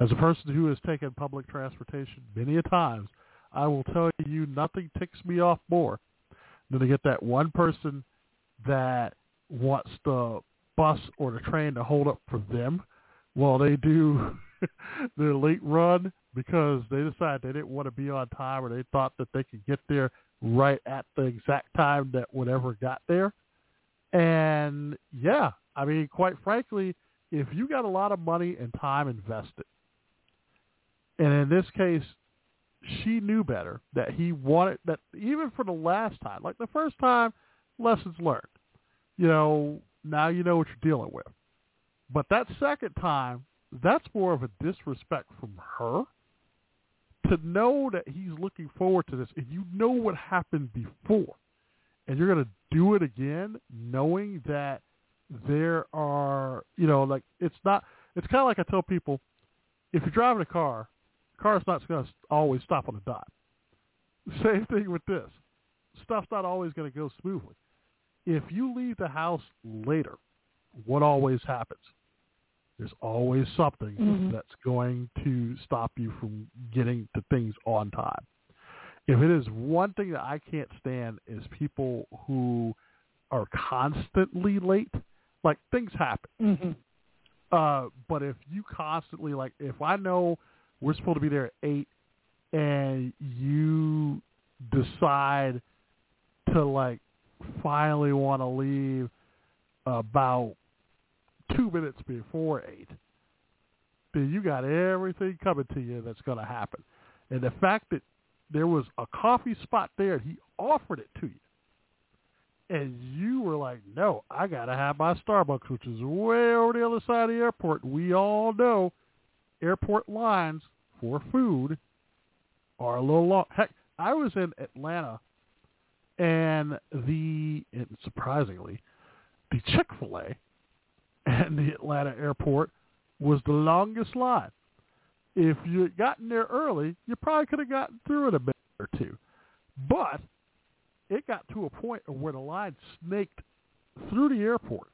As a person who has taken public transportation many a times, I will tell you nothing ticks me off more than to get that one person that wants the bus or the train to hold up for them while they do their late run because they decided they didn't want to be on time or they thought that they could get there right at the exact time that whatever got there. And yeah, I mean, quite frankly, if you got a lot of money and time invested, and in this case, she knew better that he wanted that even for the last time, like the first time, lessons learned. You know, now you know what you're dealing with. But that second time, that's more of a disrespect from her to know that he's looking forward to this and you know what happened before and you're going to do it again knowing that there are, you know, like it's not, it's kind of like I tell people, if you're driving a car, the car's not going to always stop on a dime. Same thing with this. Stuff's not always going to go smoothly. If you leave the house later, what always happens? There's always something Mhm. that's going to stop you from getting to things on time. If it is one thing that I can't stand is people who are constantly late. Like things happen. Mhm. Uh, but if you constantly like, if I know we're supposed to be there at eight, and you decide to like finally want to leave about two minutes before eight, then you got everything coming to you that's going to happen. And the fact that there was a coffee spot there and he offered it to you, and you were like, no, I got to have my Starbucks, which is way over the other side of the airport. We all know airport lines for food are a little long. Heck, I was in Atlanta, and the and surprisingly, the Chick Fil A at the Atlanta airport was the longest line. If you had gotten there early, you probably could have gotten through in a minute or two. But it got to a point where the line snaked through the airport.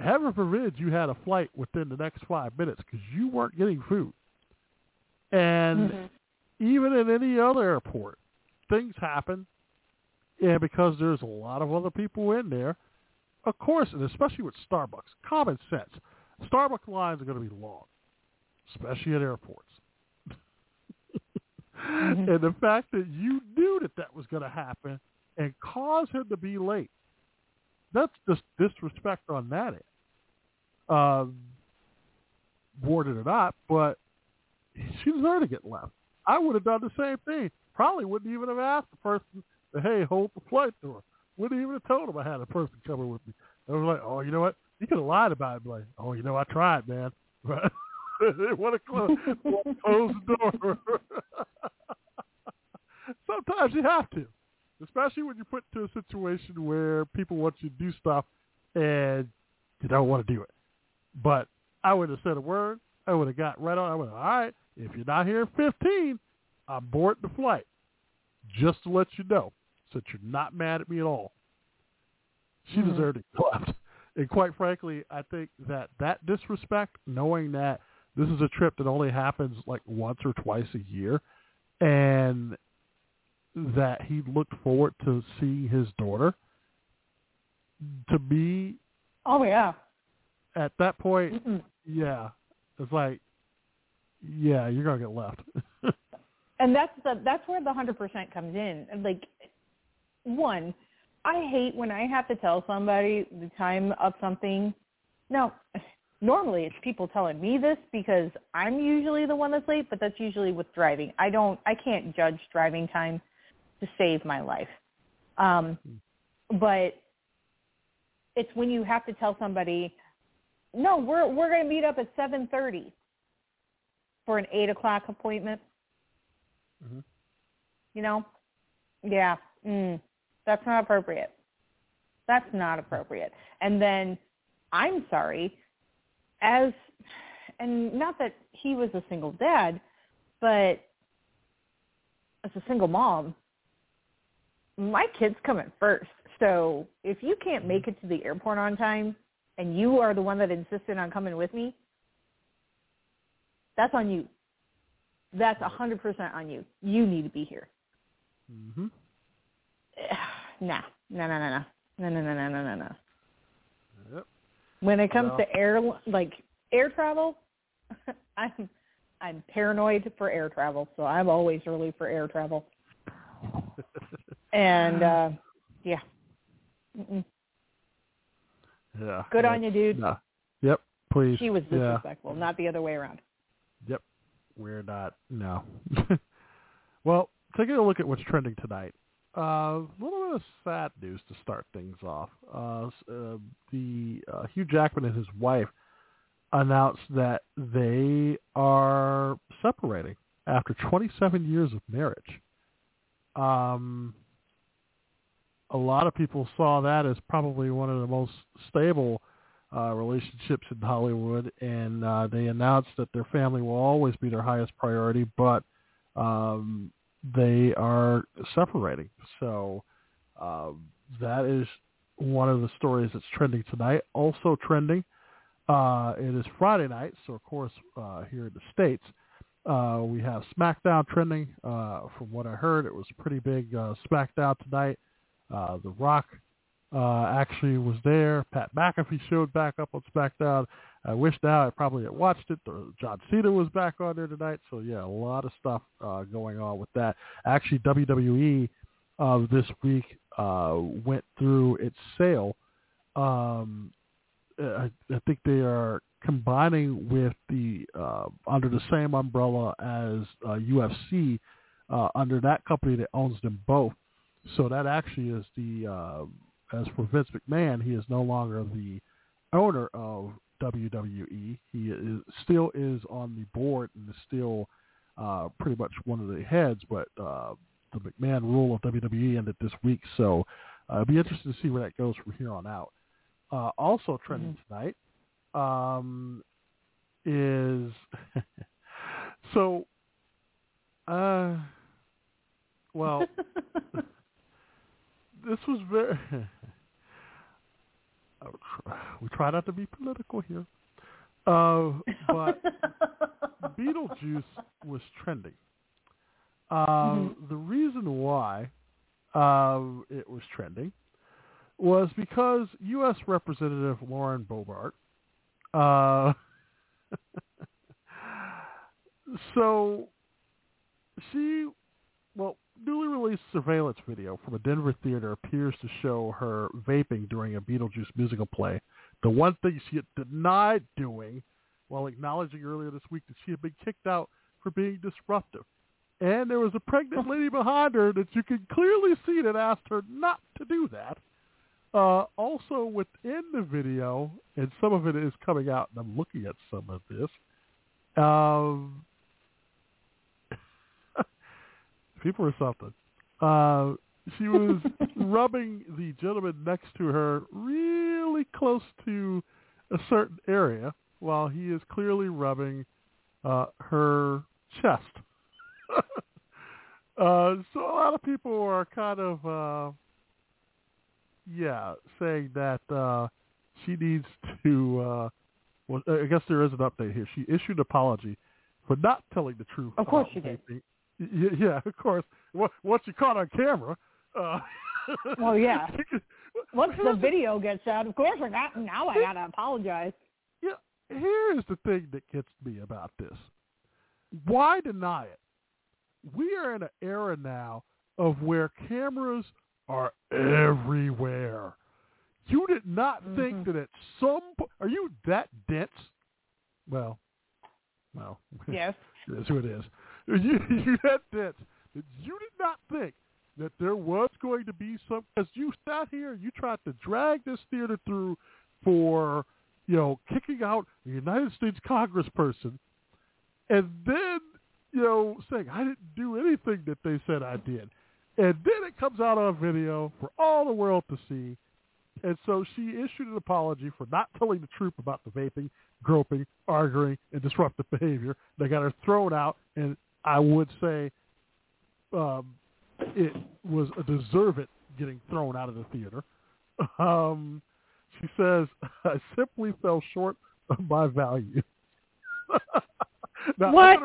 Heaven forbid you had a flight within the next five minutes because you weren't getting food. And Mhm. even in any other airport, things happen. And because there's a lot of other people in there, of course, and especially with Starbucks, common sense. Starbucks lines are going to be long, especially at airports. Mhm. And the fact that you knew that that was going to happen and cause him to be late, that's just disrespect on that end. Um, boarded or not, but she deserved to get left. I would have done the same thing. Probably wouldn't even have asked the person to, hey, hold the flight door. Wouldn't even have told him I had a person coming with me. I was like, oh, you know what? You could have lied about it. Like, oh, you know, I tried, man. But they want to close, close the door. Sometimes you have to, especially when you're put into a situation where people want you to do stuff and you don't want to do it. But I would have said a word. I would have got right on. I would have, all right, if you're not here at 15, I'm boarding the flight. Just to let you know, that you're not mad at me at all. She Mhm. deserved to be left. And quite frankly, I think that that disrespect, knowing that this is a trip that only happens like once or twice a year, and that he looked forward to seeing his daughter, to be. Oh yeah. at that point, Mm-mm. yeah, it's like, yeah, you're gonna get left. and that's the that's where the hundred percent comes in. Like one, I hate when I have to tell somebody the time of something. Now, normally it's people telling me this because I'm usually the one that's late, but that's usually with driving. I don't I can't judge driving time to save my life. Um but it's when you have to tell somebody, "No, we're we're going to meet up at 7:30." for an eight o'clock appointment. Mhm. You know, yeah, mm, that's not appropriate. That's not appropriate. And then, I'm sorry, as and not that he was a single dad, but as a single mom, my kids come at first. So if you can't make it to the airport on time and you are the one that insisted on coming with me, that's on you. That's a hundred percent on you. You need to be here. Mhm. Nah, no, no, no, no, no, no, no, no, no, no, no. Yep. When it comes Well- to air, like air travel, I'm I'm paranoid for air travel, so I'm always early for air travel. And uh yeah, Mm-mm. Yeah. good on you, dude. No. Yep. Please. She was Yeah. disrespectful, not the other way around. Yep. We're not. No. well, taking a look at what's trending tonight. A little bit of sad news to start things off. Uh, uh, the uh, Hugh Jackman and his wife announced that they are separating after 27 years of marriage. Um, a lot of people saw that as probably one of the most stable uh, relationships in Hollywood, and uh, they announced that their family will always be their highest priority, but um, they are separating. So um, that is one of the stories that's trending tonight. Also trending, uh, it is Friday night, so of course uh, here in the states. Uh, we have SmackDown trending. Uh, from what I heard, it was a pretty big uh, SmackDown tonight. Uh, the Rock uh, actually was there. Pat McAfee showed back up on SmackDown. I wish now I probably had watched it. John Cena was back on there tonight. So yeah, a lot of stuff uh, going on with that. Actually, WWE uh, this week uh, went through its sale. Um, I, I think they are combining with the uh, under the same umbrella as uh, UFC uh, under that company that owns them both. So that actually is the uh, as for Vince McMahon, he is no longer the owner of WWE. He is, still is on the board and is still uh, pretty much one of the heads, but uh, the McMahon rule of WWE ended this week, so uh, it'll be interesting to see where that goes from here on out. Uh, also trending tonight um, is so. Uh, well, this was very. We try not to be political here, uh, but Beetlejuice was trending. Uh, The reason why uh, it was trending was because U.S. Representative Lauren Boebert. Uh, so she, well, newly released surveillance video from a Denver theater appears to show her vaping during a Beetlejuice musical play. The one thing she had denied doing while acknowledging earlier this week that she had been kicked out for being disruptive. And there was a pregnant lady behind her that you could clearly see that asked her not to do that. Uh, also within the video, and some of it is coming out, and I'm looking at some of this. Um, people are something. Uh, she was rubbing the gentleman next to her really close to a certain area, while he is clearly rubbing uh, her chest. uh, so a lot of people are kind of, uh, yeah, saying that uh, she needs to. Uh, well, I guess there is an update here. She issued an apology for not telling the truth. Of course she did. Yeah, of course. Once you caught on camera. Uh, Well, yeah. Once the video gets out, of course I got now I gotta apologize. Yeah, here's the thing that gets me about this. Why deny it? We are in an era now of where cameras are everywhere. You did not think that at some po- are you that dense? Well, well, Yes. is who it is. You you that that you did not think that there was going to be some because you sat here you tried to drag this theater through for you know kicking out a United States Congressperson and then you know saying I didn't do anything that they said I did, and then it comes out on video for all the world to see. And so she issued an apology for not telling the truth about the vaping, groping, arguing, and disruptive behavior. They got her thrown out, and I would say um, it was a deserved getting thrown out of the theater. Um, she says, I simply fell short of my value. now, What?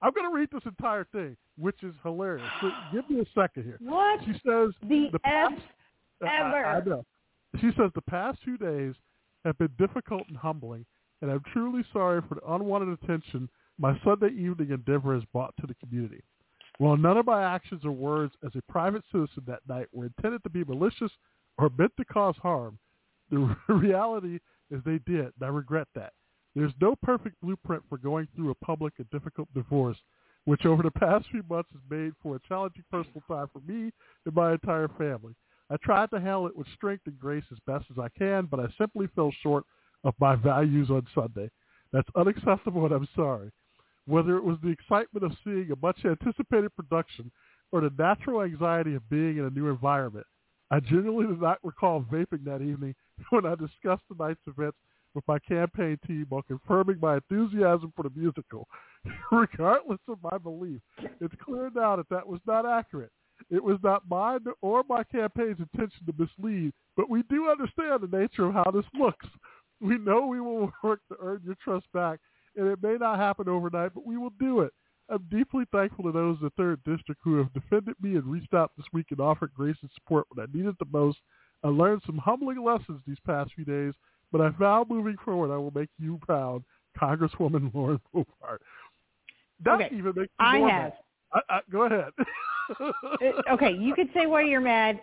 I'm going to read this entire thing, which is hilarious. So give me a second here. What She says, the, the past- I- I, I know. She says the past few days have been difficult and humbling, and I'm truly sorry for the unwanted attention my Sunday evening endeavor is brought to the community. While none of my actions or words as a private citizen that night were intended to be malicious or meant to cause harm, the reality is they did, and I regret that. There's no perfect blueprint for going through a public and difficult divorce, which over the past few months has made for a challenging personal time for me and my entire family. I tried to handle it with strength and grace as best as I can, but I simply fell short of my values on Sunday. That's unacceptable and I'm sorry. Whether it was the excitement of seeing a much anticipated production or the natural anxiety of being in a new environment, I genuinely do not recall vaping that evening when I discussed the night's events with my campaign team while confirming my enthusiasm for the musical. Regardless of my belief, it's clear now that that was not accurate. It was not mine or my campaign's intention to mislead, but we do understand the nature of how this looks. We know we will work to earn your trust back, and it may not happen overnight, but we will do it. I'm deeply thankful to those in the third district who have defended me and reached out this week and offered grace and support when I needed the most. I learned some humbling lessons these past few days, but I vow moving forward I will make you proud, Congresswoman Lauren Boebert. That Okay, even makes me I more have. mad. I, I, go ahead. Uh, okay, you could say why you're mad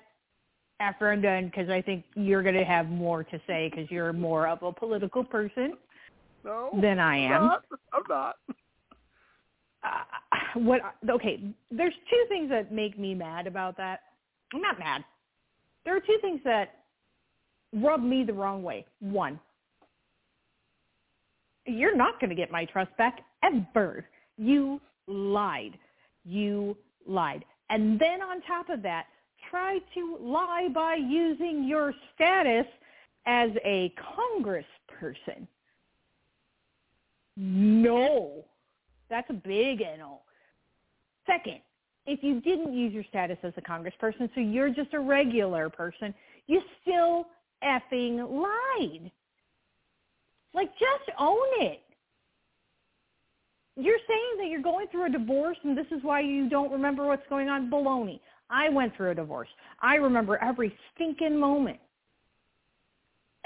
after I'm done because I think you're going to have more to say because you're more of a political person no, than I I'm am. not. I'm not. uh, what okay there's two things that make me mad about that. I'm not mad. There are two things that rub me the wrong way. One you're not going to get my trust back ever. You lied. You lied. And then on top of that try to lie by using your status as a congressperson no that's a big NO. Second, if you didn't use your status as a congressperson, so you're just a regular person, you still effing lied. Like, just own it. You're saying that you're going through a divorce and this is why you don't remember what's going on. Baloney. I went through a divorce. I remember every stinking moment.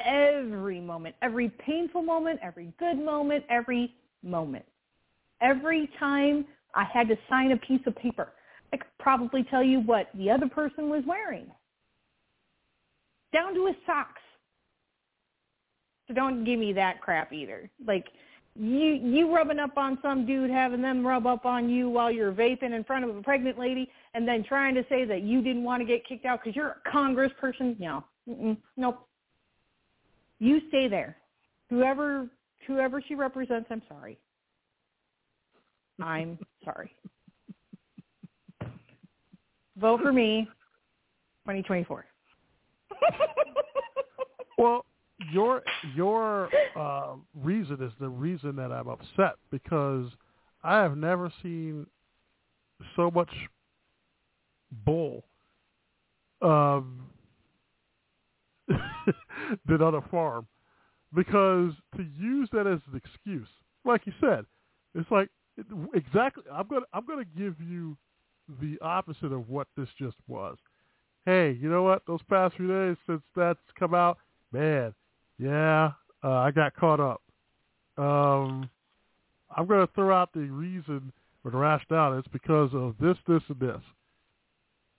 Every moment. Every painful moment. Every good moment. Every moment every time I had to sign a piece of paper, I could probably tell you what the other person was wearing, down to his socks. So don't give me that crap either. Like you you rubbing up on some dude having them rub up on you while you're vaping in front of a pregnant lady and then trying to say that you didn't want to get kicked out because you're a congressperson. No, Mm-mm. nope. You stay there. Whoever whoever she represents, I'm sorry. I'm sorry. Vote for me, 2024. Well, your your uh, reason is the reason that I'm upset because I have never seen so much bull um, than on a farm. Because to use that as an excuse, like you said, it's like exactly. I'm gonna I'm gonna give you the opposite of what this just was. Hey, you know what? Those past few days since that's come out, man, yeah, uh, I got caught up. Um, I'm to throw out the reason or the rationale. It's because of this, this, and this.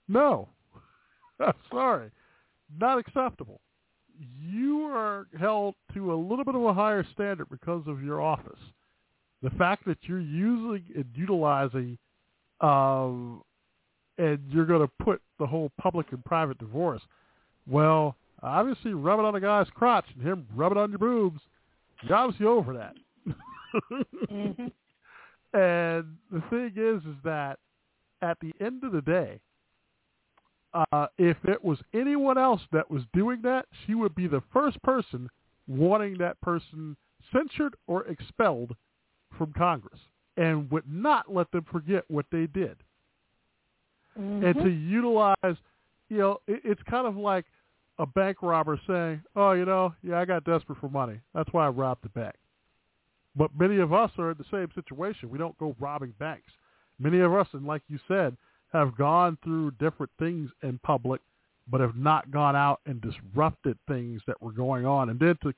No, sorry, not acceptable. You are held to a little bit of a higher standard because of your office. The fact that you're using and utilizing, um, and you're going to put the whole public and private divorce. Well, obviously, rub it on a guy's crotch and him rub it on your boobs. You're obviously over that. hmm And the thing is, is that at the end of the day, uh, if it was anyone else that was doing that, she would be the first person wanting that person censured or expelled from Congress and would not let them forget what they did. Mm-hmm. And to utilize, you know, it, it's kind of like a bank robber saying, oh, you know, yeah, I got desperate for money. That's why I robbed the bank. But many of us are in the same situation. We don't go robbing banks. Many of us, and like you said, have gone through different things in public, but have not gone out and disrupted things that were going on. And then to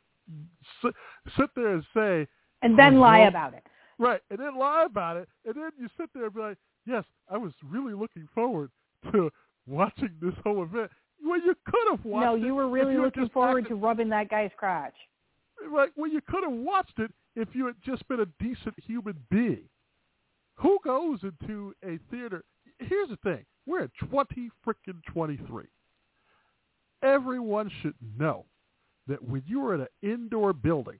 sit, sit there and say, and then Oh, lie no. about it. right, and then lie about it, and then you sit there and be like, yes, I was really looking forward to watching this whole event. Well, you could have watched No, you were really looking forward to rubbing that guy's crotch. Like, Well, you could have watched it if you had just been a decent human being. Who goes into a theater? Here's the thing: we're at twenty freaking twenty-three. Everyone should know that when you are in an indoor building,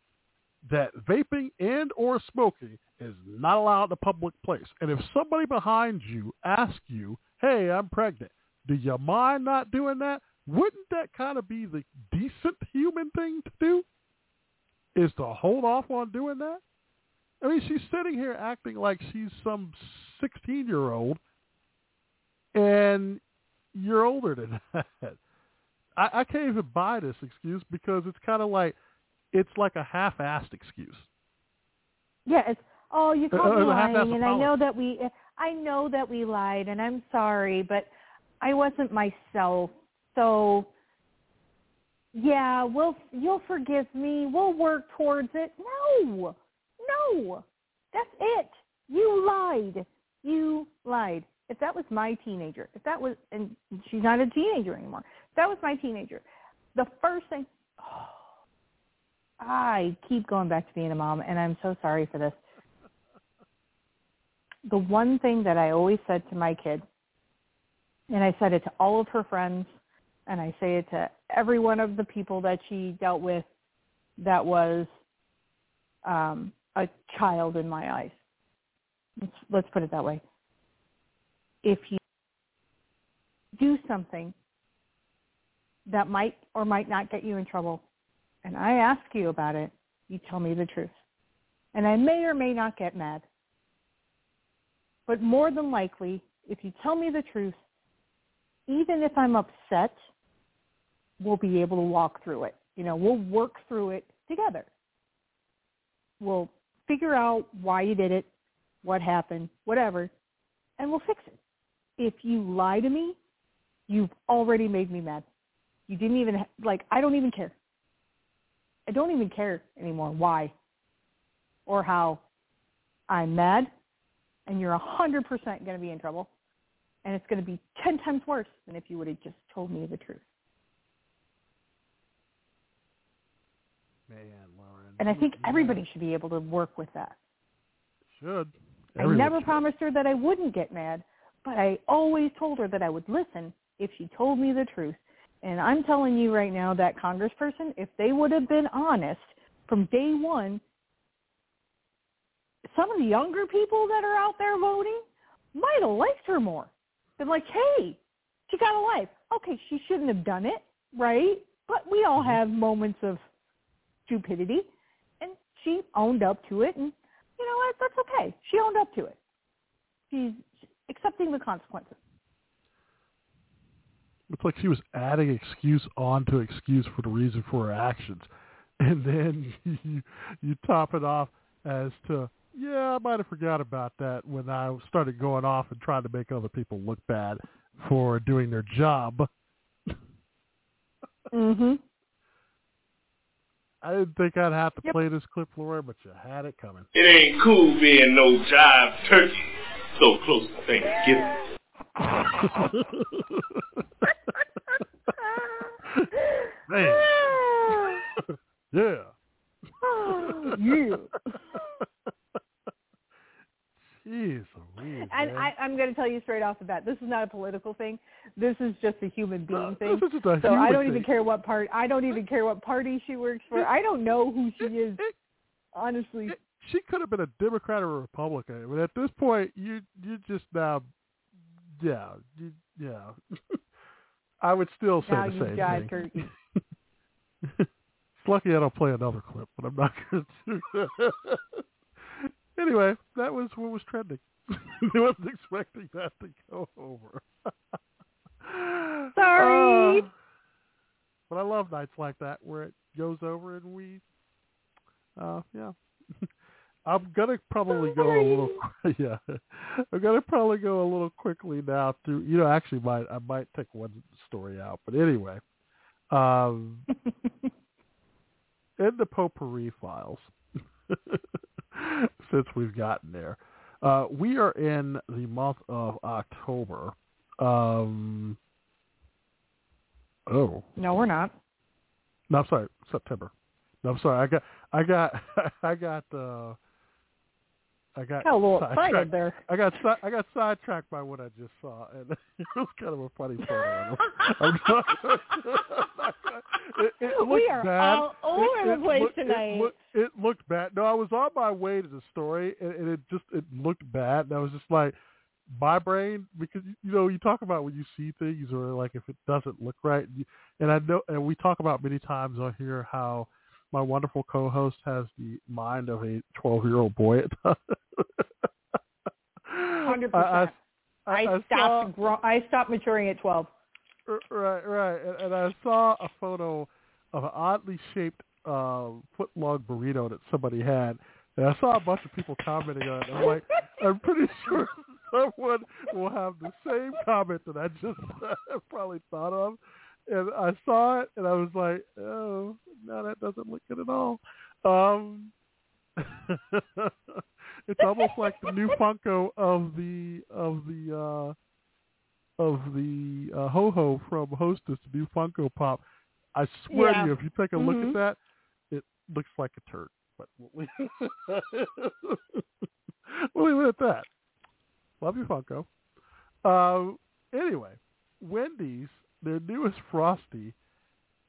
that vaping and or smoking is not allowed in a public place. And if somebody behind you asks you, "Hey, I'm pregnant," do you mind not doing that? Wouldn't that kind of be the decent human thing to do? is to hold off on doing that? I mean, she's sitting here acting like she's some 16-year-old, and you're older than that. I, I can't even buy this excuse because it's kind of like it's like a half-assed excuse. Yeah, it's oh, you Uh, called me lying, and I know that we, I know that we lied, and I'm sorry, but I wasn't myself. So, yeah, we'll you'll forgive me. We'll work towards it. No, no, that's it. You lied. You lied. If that was my teenager, if that was, and she's not a teenager anymore. If that was my teenager, the first thing. I keep going back to being a mom, and I'm so sorry for this. The one thing that I always said to my kid, and I said it to all of her friends, and I say it to every one of the people that she dealt with that was um, a child in my eyes. Let's, let's put it that way. If you do something that might or might not get you in trouble, and I ask you about it, you tell me the truth. And I may or may not get mad. But more than likely, if you tell me the truth, even if I'm upset, we'll be able to walk through it. You know, we'll work through it together. We'll figure out why you did it, what happened, whatever, and we'll fix it. If you lie to me, you've already made me mad. You didn't even, like, I don't even care. I don't even care anymore why or how. I'm mad, and you're a 100% going to be in trouble, and it's going to be 10 times worse than if you would have just told me the truth. Man, Lauren. And I think everybody should be able to work with that. should. I never should. promised her that I wouldn't get mad, but I always told her that I would listen if she told me the truth. And I'm telling you right now that congressperson, if they would have been honest from day one, some of the younger people that are out there voting might have liked her more. They're like, hey, she got a life. Okay, she shouldn't have done it, right? But we all mm-hmm. have moments of stupidity. And she owned up to it, and you know what? That's okay. She owned up to it. She's accepting the consequences. It's like she was adding excuse onto excuse for the reason for her actions, and then you you top it off as to yeah, I might have forgot about that when I started going off and trying to make other people look bad for doing their job. Mhm. I didn't think I'd have to Yep. play this clip, Laura, but you had it coming. It ain't cool being no jive turkey so close to Thanksgiving. Man, yeah. yeah. Jeez Louise, And. I, I'm going to tell you straight off the bat, this is not a political thing. This is just a human being Uh, thing. This is just a So I don't even thing. care what part. I don't even care what party she works for. I don't know who she is. Honestly, she could have been a Democrat or a Republican, but at this point, you you just now, yeah, you, yeah. I would still say now the same jived thing. It's lucky I don't play another clip, but I'm not going to. anyway, that was what was trending. I wasn't expecting that to go over. Sorry. Uh, but I love nights like that where it goes over and we, uh, yeah. I'm gonna probably go a little, yeah. I'm gonna probably go a little quickly now through you know, actually, might I might take one story out, but anyway, um, in the potpourri files, since we've gotten there, uh, we are in the month of October. Um, oh, no, we're not. no, I'm sorry, September. No, I'm sorry. I got, I got, I got, uh, I got Got a little sidetracked. excited there. I got, I got sidetracked by what I just saw, and it was kind of a funny photo. I'm not, it, it we are bad. all over it, the place looked, tonight. It looked bad. No, I was on my way to the story, and, and it just it looked bad. And I was just like, my brain, because you know, you talk about when you see things, or like if it doesn't look right, and, you, and I know, and we talk about many times on here how my wonderful co-host has the mind of a twelve-year-old boy. At times. Hundred I- I- percent. I, I stopped. saw- Gro- I stopped maturing at twelve. Right, right. And, and I saw a photo of an oddly shaped uh, foot-long burrito that somebody had, and I saw a bunch of people commenting on it. I'm like, I'm pretty sure someone will have the same comment that I just probably thought of. And I saw it, and I was like, oh, no, that doesn't look good at all. Um, it's almost like the new Funko of the of the uh, of the uh, Ho Ho from Hostess, the new Funko Pop. I swear Yeah. to you, if you take a look Mhm. at that, it looks like a turd. But we'll leave, we'll leave it at that. Love you, Funko. Uh, anyway, Wendy's, their newest Frosty,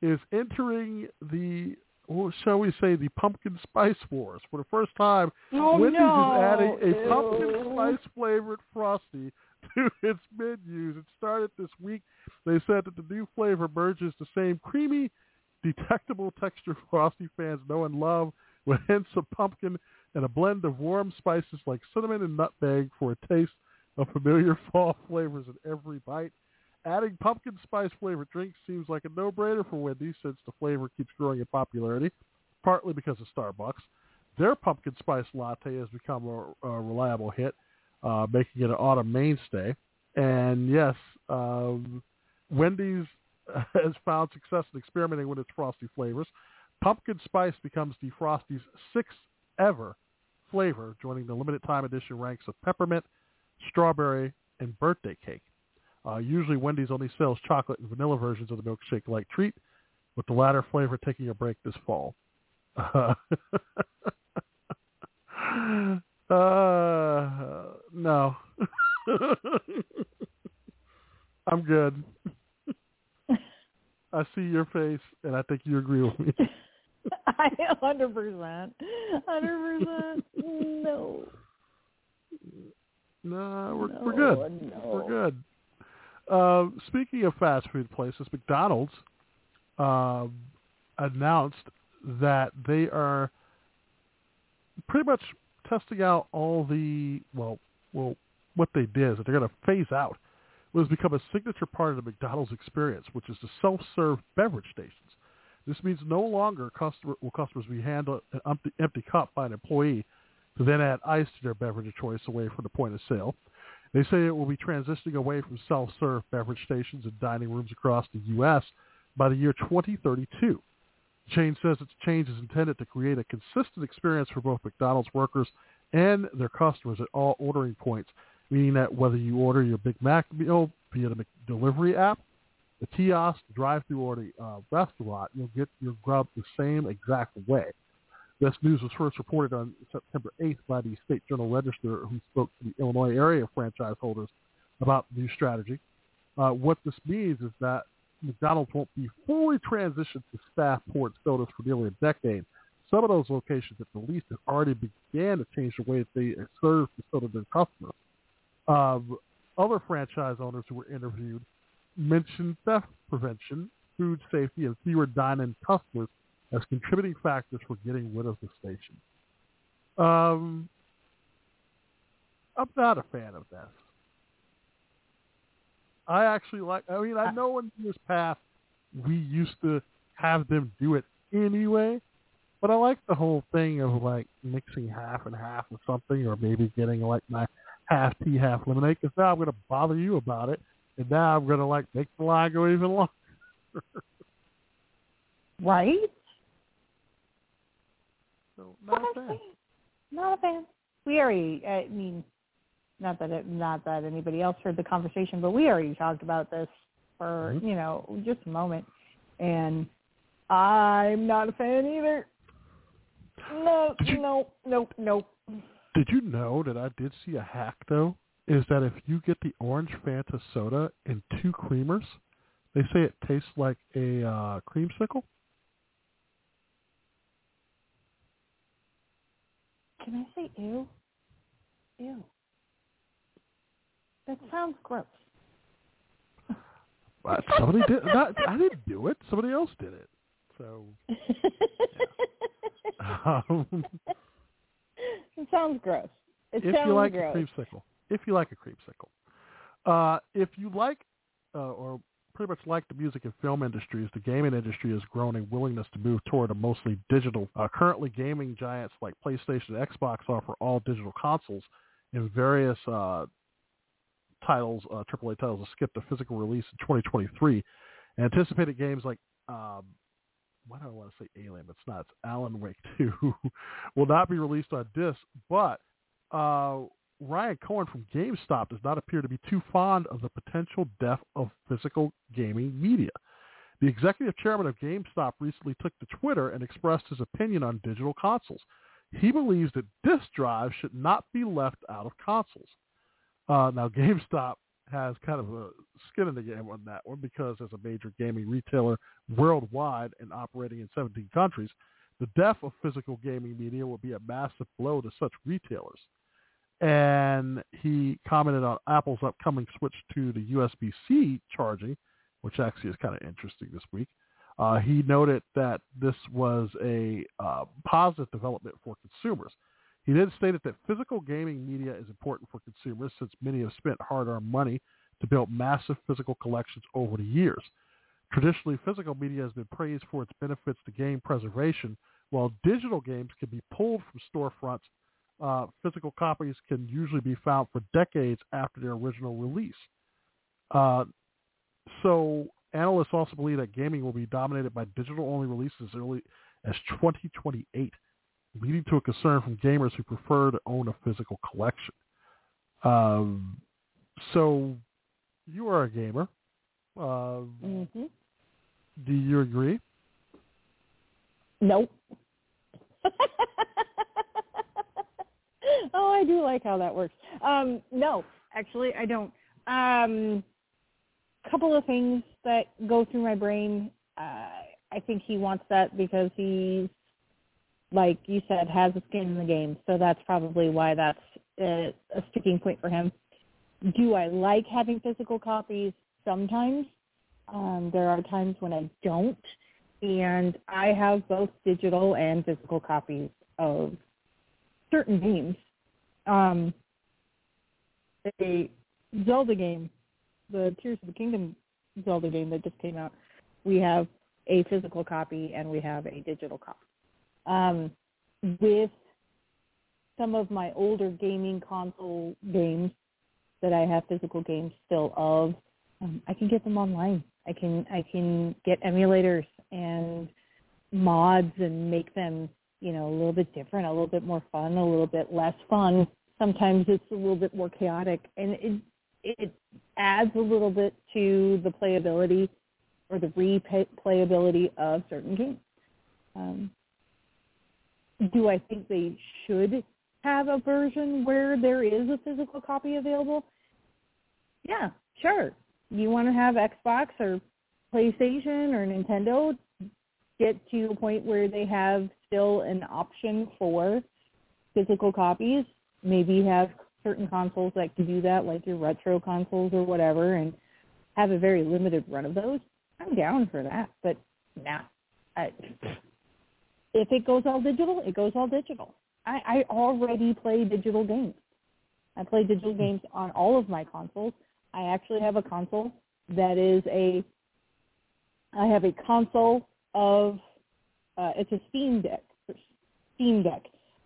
is entering the, well, shall we say, the pumpkin spice wars. For the first time, Oh Wendy's no! is adding a Ew. pumpkin spice flavored frosty to its menus. It started this week. They said that the new flavor merges the same creamy, detectable texture frosty fans know and love with hints of pumpkin and a blend of warm spices like cinnamon and nutmeg for a taste of familiar fall flavors in every bite. Adding pumpkin spice flavored drinks seems like a no-brainer for Wendy's since the flavor keeps growing in popularity, partly because of Starbucks. Their pumpkin spice latte has become a, a reliable hit, uh, making it an autumn mainstay. And yes, um, Wendy's has found success in experimenting with its frosty flavors. Pumpkin spice becomes the Frosty's sixth ever flavor, joining the limited time edition ranks of peppermint, strawberry, and birthday cake. Uh, usually, Wendy's only sells chocolate and vanilla versions of the milkshake-like treat, with the latter flavor taking a break this fall. Uh, uh, no. I'm good. I see your face, and I think you agree with me. I hundred percent, hundred percent. No, No, we're, no, we're good. No. We're good. Uh, speaking of fast food places, McDonald's um, announced that they are pretty much testing out all the well, well, what they did is that they're going to phase out what has become a signature part of the McDonald's experience, which is the self-serve beverage stations. This means no longer customer, will customers be handed an empty, empty cup by an employee to then add ice to their beverage of choice away from the point of sale. They say it will be transitioning away from self-serve beverage stations and dining rooms across the U.S. by the year 2032. The chain says its change is intended to create a consistent experience for both McDonald's workers and their customers at all ordering points, meaning that whether you order your Big Mac meal via the McDelivery app, the kiosk, the drive-through, or the uh, restaurant, you'll get your grub the same exact way. This news was first reported on September 8th by the State Journal Register, who spoke to the Illinois area franchise holders about the new strategy. Uh, what this means is that McDonald's won't be fully transitioned to staff poured sodas for nearly a decade, some of those locations at the least have already began to change the way that they serve sort of their customers. Um, other franchise owners who were interviewed mentioned theft prevention, food safety, and fewer dine-in customers as contributing factors for getting rid of the station. Um, I'm not a fan of this. I actually like. I mean, I know in years past we used to have them do it anyway, but I like the whole thing of like mixing half and half or something, or maybe getting like my half tea, half lemonade. Because now I'm going to bother you about it, and now I'm going to like make the line go even longer. Right? So not a fan. Not a fan. We already, I mean, not that it, not that anybody else heard the conversation, but we already talked about this for Mhm. you know just a moment, and I'm not a fan either. No, you- no, no, no. Did you know that I did see a hack though? Is that if you get the orange Fanta soda and two creamers, they say it tastes like a uh, creamsicle. Can I say ew? Ew. That sounds gross. But somebody did. Not, I didn't do it. Somebody else did it. So um, it sounds gross. It if sounds you like gross. a creamsicle, if you like a creamsicle, uh, if you like uh, or pretty much like the music and film industries, the gaming industry has grown in willingness to move toward a mostly digital. Uh, currently, gaming giants like PlayStation and Xbox offer all digital consoles in various uh, titles, uh, AAA titles, to skip the physical release in 2023. Anticipated games like um, why do I want to say Alien? It's not. It's Alan Wake 2 will not be released on disc, but uh, Ryan Cohen from GameStop does not appear to be too fond of the potential death of physical gaming media. The executive chairman of GameStop recently took to Twitter and expressed his opinion on digital consoles. He believes that disk drives should not be left out of consoles. Uh, now, GameStop has kind of a skin in the game on that one because as a major gaming retailer worldwide and operating in 17 countries, the death of physical gaming media will be a massive blow to such retailers. And he commented on Apple's upcoming switch to the USB-C charging, which actually is kind of interesting this week. Uh, he noted that this was a uh, positive development for consumers. He then stated that physical gaming media is important for consumers since many have spent hard-earned money to build massive physical collections over the years. Traditionally, physical media has been praised for its benefits to game preservation, while digital games can be pulled from storefronts. Uh, physical copies can usually be found for decades after their original release. Uh, so analysts also believe that gaming will be dominated by digital-only releases as early as 2028 leading to a concern from gamers who prefer to own a physical collection. Um, so you are a gamer. Uh, hmm do you agree? Nope. oh, I do like how that works. Um, no, actually, I don't. Um, couple of things that go through my brain. Uh, I think he wants that because he's, like you said, has a skin in the game. So that's probably why that's a, a sticking point for him. Do I like having physical copies? Sometimes. Um, there are times when I don't and I have both digital and physical copies of certain games. Um, a Zelda game, the Tears of the Kingdom Zelda game that just came out, we have a physical copy and we have a digital copy. Um, with some of my older gaming console games that I have physical games still of, um, I can get them online. I can I can get emulators and mods and make them you know a little bit different, a little bit more fun, a little bit less fun. Sometimes it's a little bit more chaotic, and it it adds a little bit to the playability or the replayability of certain games. Um, do I think they should have a version where there is a physical copy available? Yeah, sure. You want to have Xbox or PlayStation or Nintendo get to a point where they have still an option for physical copies. Maybe have certain consoles that can do that, like your retro consoles or whatever, and have a very limited run of those. I'm down for that, but nah. I, if it goes all digital, it goes all digital. I, I already play digital games. I play digital hmm. games on all of my consoles. I actually have a console that is a I have a console of uh, it's a Steam Deck, Steam Deck,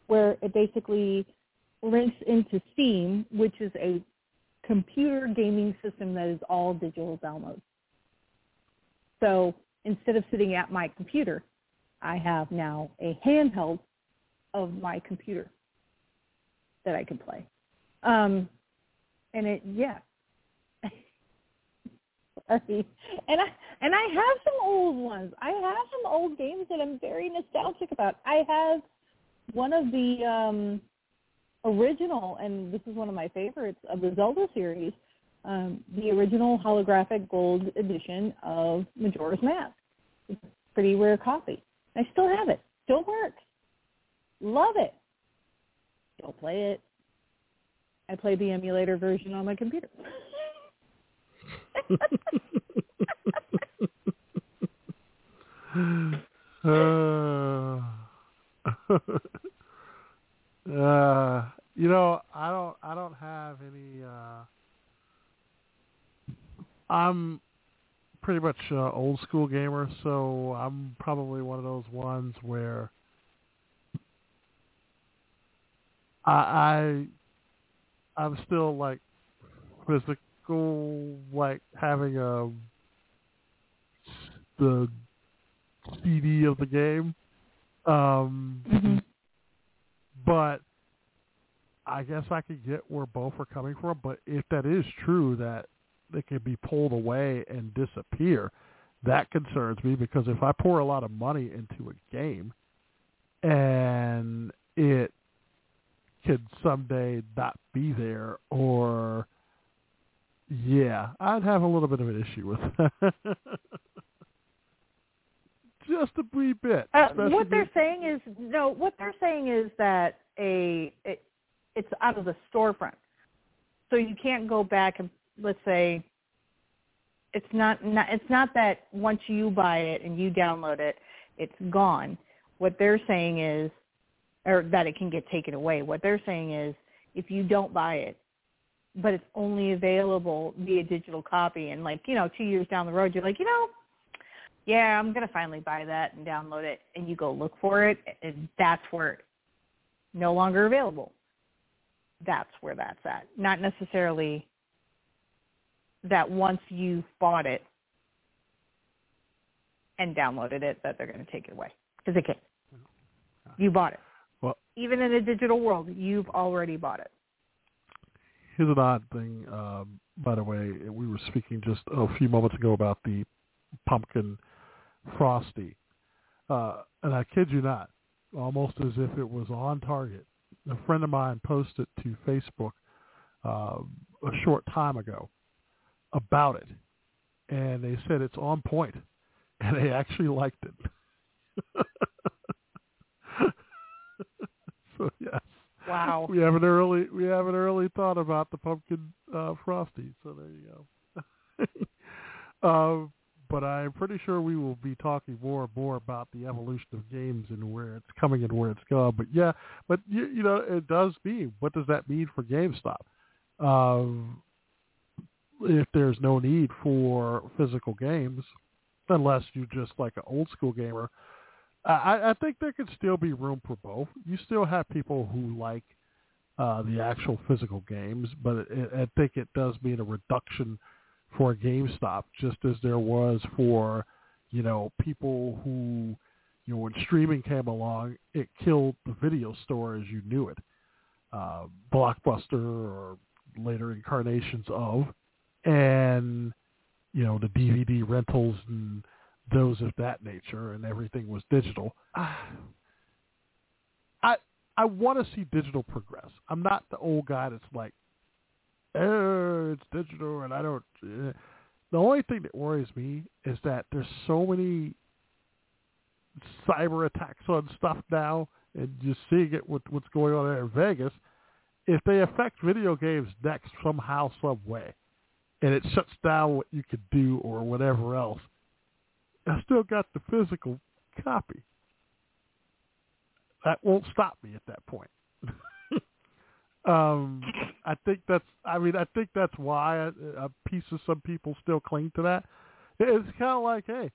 where it basically links into Steam, which is a computer gaming system that is all digital downloads. So instead of sitting at my computer, I have now a handheld of my computer that I can play. Um, and it, yeah. and I and I have some old ones. I have some old games that I'm very nostalgic about. I have one of the um original, and this is one of my favorites of the Zelda series, um, the original holographic gold edition of Majora's Mask. It's a pretty rare copy. I still have it. Still works. Love it. Don't play it. I play the emulator version on my computer. uh, uh, you know, I don't, I don't have any. Uh, I'm pretty much uh, old school gamer, so I'm probably one of those ones where I, I I'm still like physical, like having a the CD of the game. Um, mm-hmm. But I guess I could get where both are coming from. But if that is true, that they can be pulled away and disappear, that concerns me because if I pour a lot of money into a game and it could someday not be there or yeah, I'd have a little bit of an issue with that. Just a wee bit. Uh, what they're saying is no. What they're saying is that a it, it's out of the storefront, so you can't go back and let's say it's not, not it's not that once you buy it and you download it, it's gone. What they're saying is, or that it can get taken away. What they're saying is, if you don't buy it, but it's only available via digital copy, and like you know, two years down the road, you're like, you know, yeah, I'm gonna finally buy that and download it, and you go look for it, and that's where it's no longer available. That's where that's at. Not necessarily that once you've bought it and downloaded it, that they're going to take it away because they can't. You bought it. Well, even in a digital world, you've already bought it. Here's an odd thing, um, by the way. We were speaking just a few moments ago about the pumpkin frosty, uh, and I kid you not, almost as if it was on target. A friend of mine posted to Facebook uh, a short time ago about it, and they said it's on point, and they actually liked it. so yes. Wow. We have an early we have an early thought about the pumpkin uh, frosty. So there you go. uh, but I'm pretty sure we will be talking more and more about the evolution of games and where it's coming and where it's going. But yeah, but you, you know, it does mean what does that mean for GameStop? Um, if there's no need for physical games, unless you're just like an old school gamer, I, I think there could still be room for both. You still have people who like uh, the actual physical games, but it, I think it does mean a reduction for GameStop, just as there was for you know people who you know when streaming came along, it killed the video store as you knew it. Uh, Blockbuster or later incarnations of, and you know the DVD rentals and those of that nature, and everything was digital. I I want to see digital progress. I'm not the old guy that's like, oh, it's digital, and I don't. Uh. The only thing that worries me is that there's so many. cyber attacks on stuff now and just seeing it with what's going on there in Vegas, if they affect video games next somehow, some way, and it shuts down what you could do or whatever else, I still got the physical copy. That won't stop me at that point. um, I think that's. I mean, I think that's why a, a piece of some people still cling to that. It's kind of like, hey,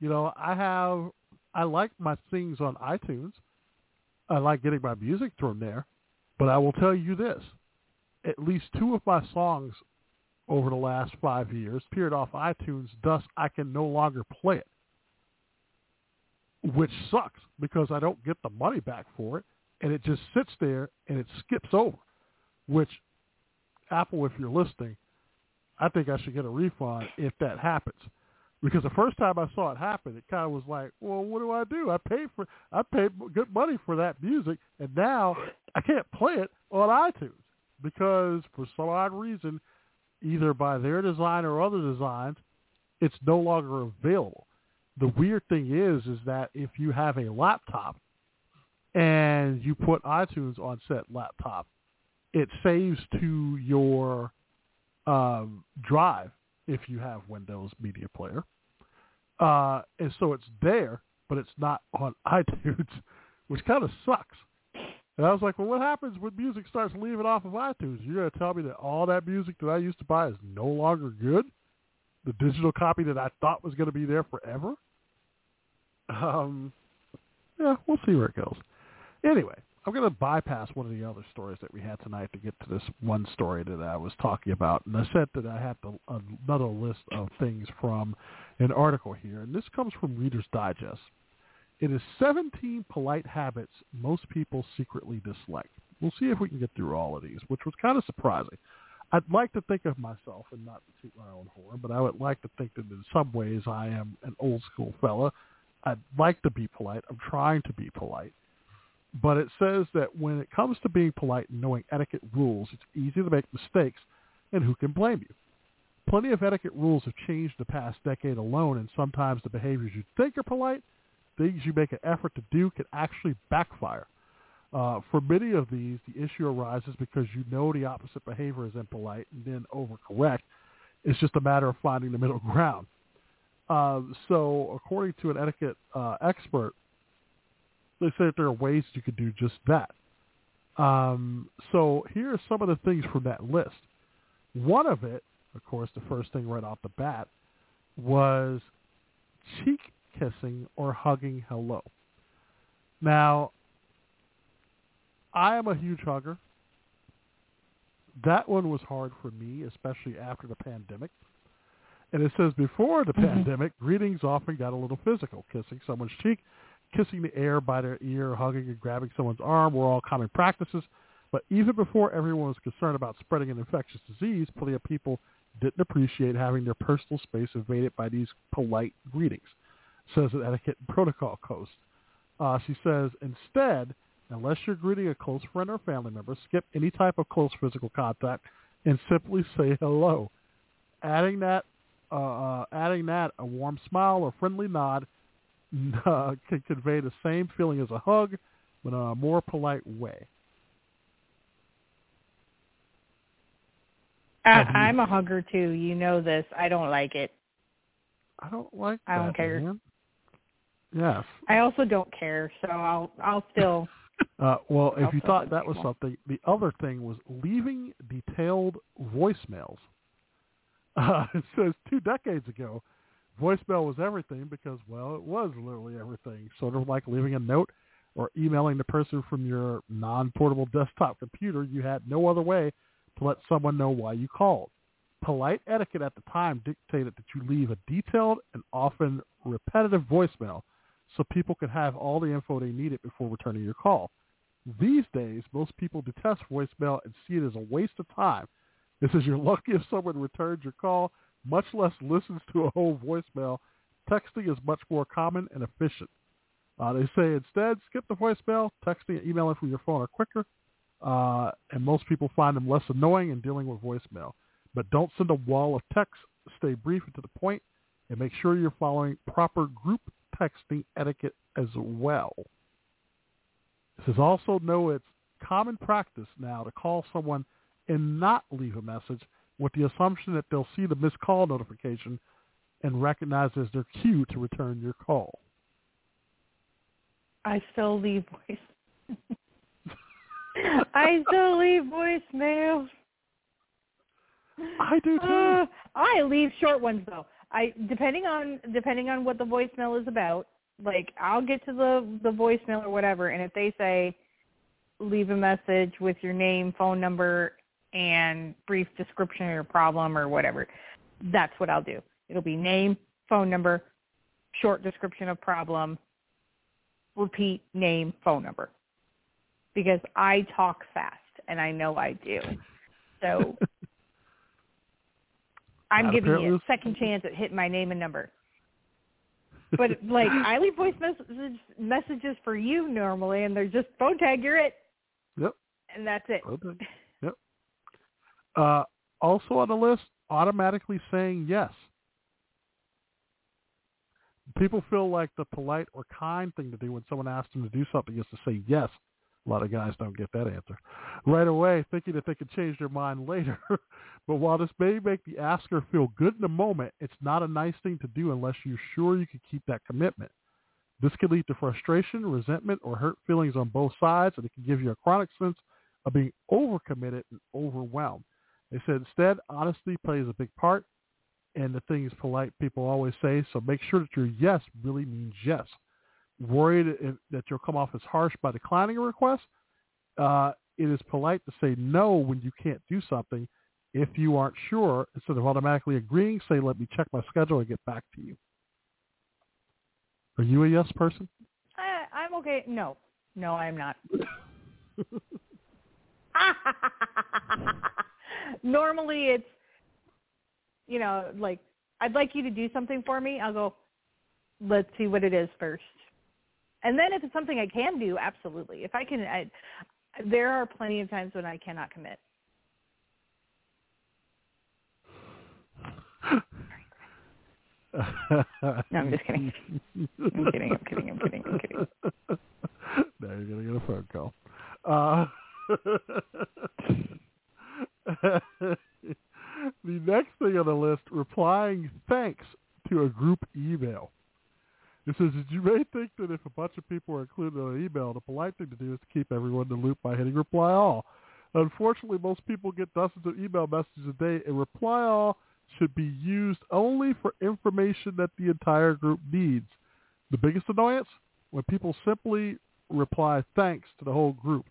you know, I have. I like my things on iTunes. I like getting my music from there, but I will tell you this: at least two of my songs over the last five years appeared off iTunes. Thus, I can no longer play it, which sucks because I don't get the money back for it, and it just sits there and it skips over. Which, Apple, if you're listening, I think I should get a refund if that happens. Because the first time I saw it happen, it kind of was like, well, what do I do? I paid for, I paid good money for that music, and now I can't play it on iTunes because for some odd reason, either by their design or other designs, it's no longer available. The weird thing is, is that if you have a laptop and you put iTunes on said laptop, it saves to your um, drive if you have Windows Media Player. Uh, and so it's there, but it's not on iTunes, which kind of sucks. And I was like, well, what happens when music starts leaving off of iTunes? You're going to tell me that all that music that I used to buy is no longer good? The digital copy that I thought was going to be there forever? Um, yeah, we'll see where it goes. Anyway, I'm going to bypass one of the other stories that we had tonight to get to this one story that I was talking about. And I said that I had the, another list of things from an article here, and this comes from Reader's Digest. It is 17 polite habits most people secretly dislike. We'll see if we can get through all of these, which was kind of surprising. I'd like to think of myself, and not to toot my own horn, but I would like to think that in some ways I am an old school fella. I'd like to be polite. I'm trying to be polite. But it says that when it comes to being polite and knowing etiquette rules, it's easy to make mistakes, and who can blame you? Plenty of etiquette rules have changed the past decade alone, and sometimes the behaviors you think are polite – things you make an effort to do can actually backfire. Uh, for many of these, the issue arises because you know the opposite behavior is impolite and then overcorrect. It's just a matter of finding the middle ground. Uh, so according to an etiquette uh, expert, they say that there are ways you could do just that. Um, so here are some of the things from that list. One of it, of course, the first thing right off the bat, was cheek kissing or hugging hello. Now, I am a huge hugger. That one was hard for me, especially after the pandemic. And it says before the mm-hmm. pandemic, greetings often got a little physical. Kissing someone's cheek, kissing the air by their ear, hugging and grabbing someone's arm were all common practices. But even before everyone was concerned about spreading an infectious disease, plenty of people didn't appreciate having their personal space invaded by these polite greetings says an etiquette and protocol coast. Uh, she says, instead, unless you're greeting a close friend or family member, skip any type of close physical contact and simply say hello. Adding that, uh, uh, adding that, a warm smile or friendly nod uh, can convey the same feeling as a hug, but in a more polite way. I, I'm a hugger too. You know this. I don't like it. I don't like. I don't that, care. Man. Yes. I also don't care, so I'll I'll still. uh, well, if you thought that was something, the other thing was leaving detailed voicemails. Uh, it says two decades ago, voicemail was everything because, well, it was literally everything. Sort of like leaving a note or emailing the person from your non-portable desktop computer. You had no other way to let someone know why you called. Polite etiquette at the time dictated that you leave a detailed and often repetitive voicemail so people could have all the info they needed before returning your call. These days, most people detest voicemail and see it as a waste of time. This says you're lucky if someone returns your call, much less listens to a whole voicemail. Texting is much more common and efficient. Uh, they say instead, skip the voicemail. Texting and emailing from your phone are quicker, uh, and most people find them less annoying in dealing with voicemail. But don't send a wall of text. Stay brief and to the point, and make sure you're following proper group texting etiquette as well. It says also know it's common practice now to call someone and not leave a message with the assumption that they'll see the missed call notification and recognize as their cue to return your call. I still leave voice. I still leave voicemails. I do too. Uh, I leave short ones though. I depending on depending on what the voicemail is about. Like I'll get to the the voicemail or whatever, and if they say leave a message with your name, phone number, and brief description of your problem or whatever, that's what I'll do. It'll be name, phone number, short description of problem, repeat name, phone number. Because I talk fast, and I know I do. So I'm Not giving you a second chance at hitting my name and number. But like I leave voice messages messages for you normally, and they're just phone tag. You're it, Yep. and that's it. Okay. Uh, also on the list, automatically saying yes. People feel like the polite or kind thing to do when someone asks them to do something is to say yes. A lot of guys don't get that answer right away, thinking that they can change their mind later. but while this may make the asker feel good in the moment, it's not a nice thing to do unless you're sure you can keep that commitment. This can lead to frustration, resentment, or hurt feelings on both sides, and it can give you a chronic sense of being overcommitted and overwhelmed. They said instead, honesty plays a big part, and the thing is polite. People always say, so make sure that your yes really means yes. Worried that you'll come off as harsh by declining a request, uh, it is polite to say no when you can't do something. If you aren't sure, instead of automatically agreeing, say, let me check my schedule and get back to you. Are you a yes person? I, I'm okay. No, no, I'm not. Normally, it's you know like I'd like you to do something for me. I'll go. Let's see what it is first, and then if it's something I can do, absolutely. If I can, I, there are plenty of times when I cannot commit. no, I'm just kidding. I'm kidding. I'm kidding. I'm kidding. I'm kidding. now you're gonna get a phone call. Uh, the next thing on the list, replying thanks to a group email. It says, "Did you may think that if a bunch of people are included on an email, the polite thing to do is to keep everyone in the loop by hitting reply all. Unfortunately, most people get dozens of email messages a day, and reply all should be used only for information that the entire group needs. The biggest annoyance? When people simply reply thanks to the whole group.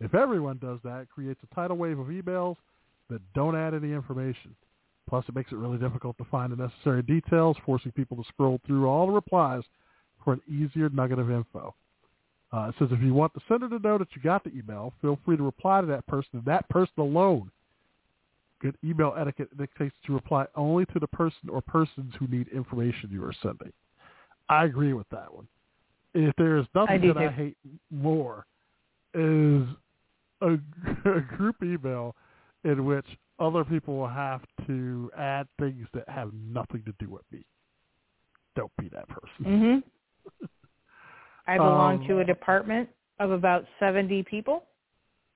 If everyone does that, it creates a tidal wave of emails that don't add any information. Plus, it makes it really difficult to find the necessary details, forcing people to scroll through all the replies for an easier nugget of info. Uh, it says if you want the sender to know that you got the email, feel free to reply to that person and that person alone. Good email etiquette dictates to reply only to the person or persons who need information you are sending. I agree with that one. If there is nothing do that I hate more is a, a group email in which other people will have to add things that have nothing to do with me. Don't be that person. Mhm. I belong Um, to a department of about 70 people,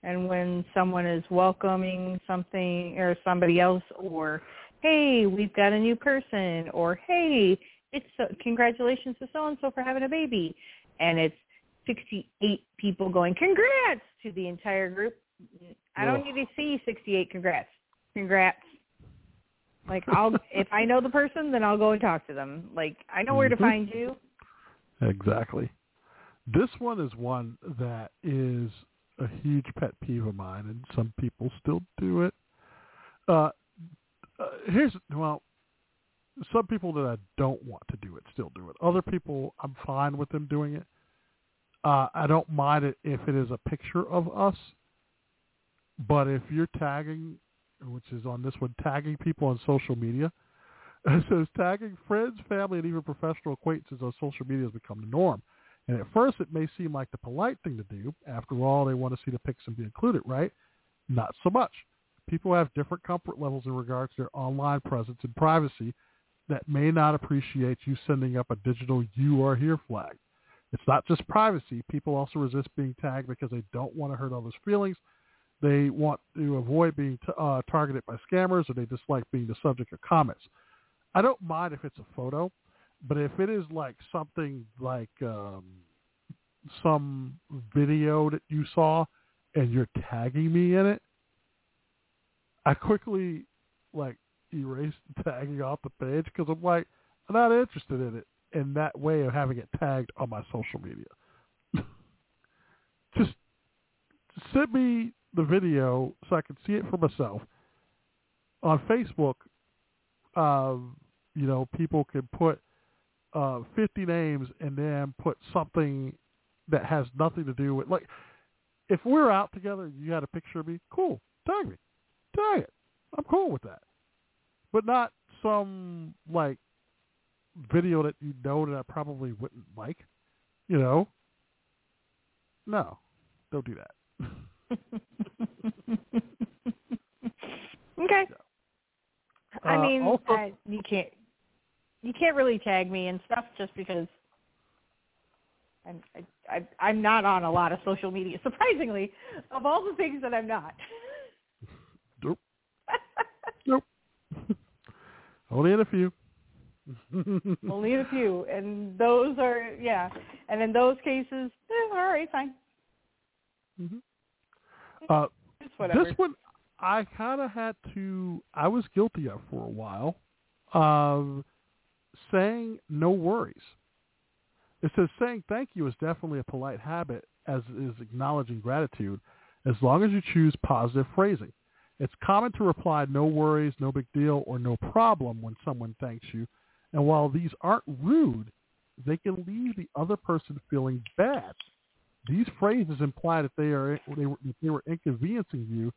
and when someone is welcoming something or somebody else, or hey, we've got a new person, or hey, it's so, congratulations to so and so for having a baby, and it's 68 people going congrats to the entire group. I don't need to see 68 congrats. Congrats. Like I'll if I know the person, then I'll go and talk to them. Like I know where to Mhm. find you. Exactly. This one is one that is a huge pet peeve of mine, and some people still do it. Uh, uh, here's well, some people that I don't want to do it still do it. Other people, I'm fine with them doing it. Uh, I don't mind it if it is a picture of us, but if you're tagging, which is on this one, tagging people on social media, it says tagging friends, family, and even professional acquaintances on social media has become the norm. And at first, it may seem like the polite thing to do. After all, they want to see the pics and be included, right? Not so much. People have different comfort levels in regards to their online presence and privacy, that may not appreciate you sending up a digital "You Are Here" flag. It's not just privacy. People also resist being tagged because they don't want to hurt others' feelings. They want to avoid being t- uh, targeted by scammers, or they dislike being the subject of comments. I don't mind if it's a photo, but if it is like something like um, some video that you saw and you're tagging me in it, I quickly like erase the tagging off the page because I'm like I'm not interested in it in that way of having it tagged on my social media. Just send me the video so I can see it for myself. On Facebook, um, you know, people can put uh, 50 names and then put something that has nothing to do with like if we're out together and you got a picture of me, cool, tag me, tag it. I'm cool with that, but not some like video that you know that I probably wouldn't like. You know, no, don't do that. Okay. I Uh, mean, also- uh, you can't you can't really tag me and stuff just because I'm I, I, I'm not on a lot of social media. Surprisingly, of all the things that I'm not. Nope. nope. Only in a few. Only in a few, and those are yeah. And in those cases, eh, all right, fine. Uh, This one, I kind of had to. I was guilty of for a while, of saying no worries. It says saying thank you is definitely a polite habit, as is acknowledging gratitude, as long as you choose positive phrasing. It's common to reply no worries, no big deal, or no problem when someone thanks you. And while these aren't rude, they can leave the other person feeling bad. These phrases imply that they are they were, that they were inconveniencing you,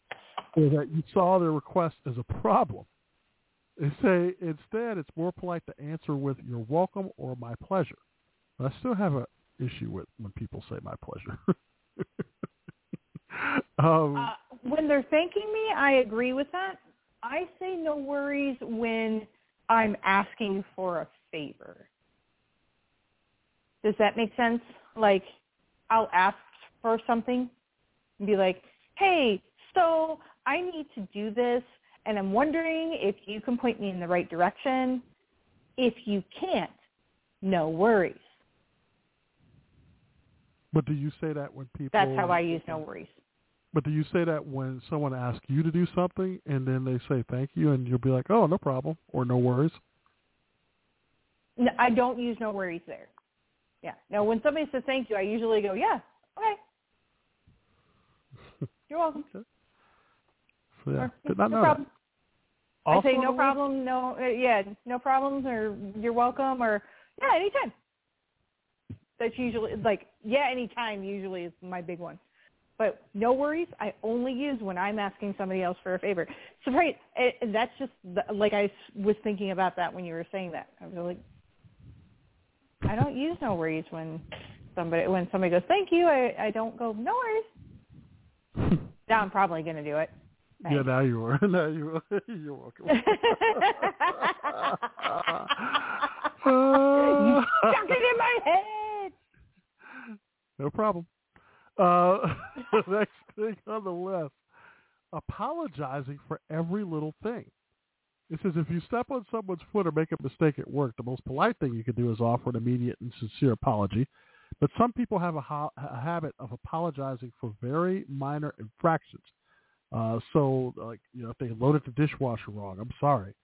or that you saw their request as a problem. They say instead it's more polite to answer with "You're welcome" or "My pleasure." But I still have an issue with when people say "My pleasure." um, Uh, when they're thanking me, I agree with that. I say no worries when I'm asking for a favor. Does that make sense? Like, I'll ask for something and be like, hey, so I need to do this, and I'm wondering if you can point me in the right direction. If you can't, no worries. but do you say that when people? That's how I use no worries. But do you say that when someone asks you to do something and then they say thank you and you'll be like, oh, no problem or no worries? No, I don't use no worries there. Yeah. No, when somebody says thank you, I usually go, yeah, okay. You're welcome. So yeah, Or, did not no know problem. that. I say no problem, no, uh, yeah, no problems, or you're welcome, or yeah, anytime. That's usually like yeah, anytime. Usually is my big one. But no worries. I only use when I'm asking somebody else for a favor. So right, and that's just the, like I was thinking about that when you were saying that. I was like, I don't use no worries when somebody when somebody goes thank you. I I don't go no worries. now I'm probably going to do it. Yeah, now you are. now you are. You're welcome. You stuck it in my head. no problem. Uh, next thing on the list, apologizing for every little thing. It says if you step on someone's foot or make a mistake at work, the most polite thing you can do is offer an immediate and sincere apology. But some people have a, ha- a habit of apologizing for very minor infractions. Uh, so, like, you know, if they loaded the dishwasher wrong, I'm sorry.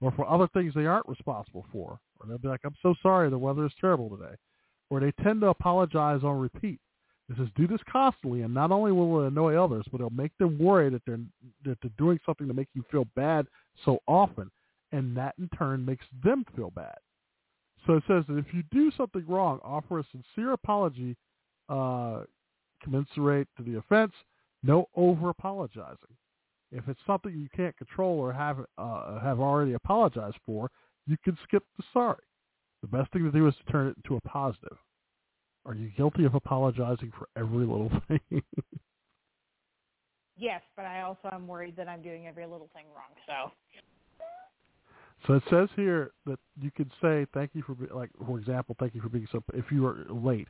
Or for other things they aren't responsible for. Or they'll be like, I'm so sorry, the weather is terrible today. Or they tend to apologize on repeat. It says do this constantly, and not only will it annoy others, but it'll make them worry that they're that they're doing something to make you feel bad so often, and that in turn makes them feel bad. So it says that if you do something wrong, offer a sincere apology, uh, commensurate to the offense. No over apologizing. If it's something you can't control or have uh, have already apologized for, you can skip the sorry. The best thing to do is to turn it into a positive. Are you guilty of apologizing for every little thing? Yes, but I also am worried that I'm doing every little thing wrong. So So it says here that you could say thank you for be- like for example, thank you for being so if you were late.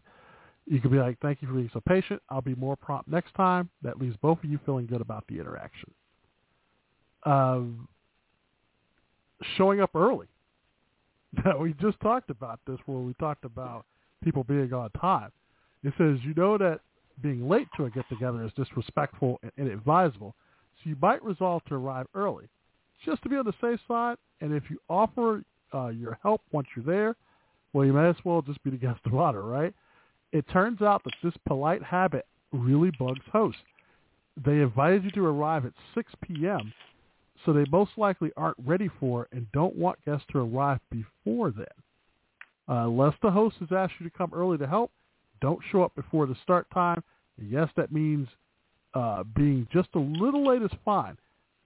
You could be like, thank you for being so patient. I'll be more prompt next time. That leaves both of you feeling good about the interaction. Um, showing up early. Now, we just talked about this where we talked about people being on time. It says, you know that being late to a get-together is disrespectful and inadvisable, so you might resolve to arrive early, just to be on the safe side. And if you offer uh, your help once you're there, well, you may as well just be the guest of honor, right? It turns out that this polite habit really bugs hosts. They invited you to arrive at 6 p.m., so they most likely aren't ready for and don't want guests to arrive before then. Uh, unless the host has asked you to come early to help, don't show up before the start time. Yes, that means uh, being just a little late is fine.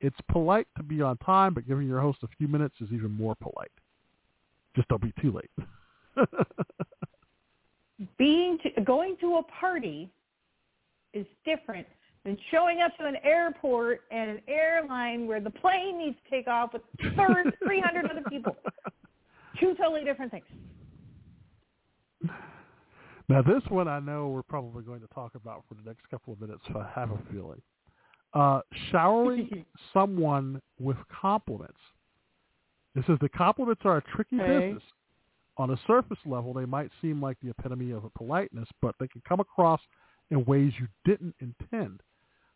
It's polite to be on time, but giving your host a few minutes is even more polite. Just don't be too late. Being to, going to a party is different than showing up to an airport and an airline where the plane needs to take off with third 300 other people. Two totally different things. Now, this one I know we're probably going to talk about for the next couple of minutes. I have a feeling. Uh, showering someone with compliments. This says the compliments are a tricky Okay. business. On a surface level, they might seem like the epitome of a politeness, but they can come across in ways you didn't intend.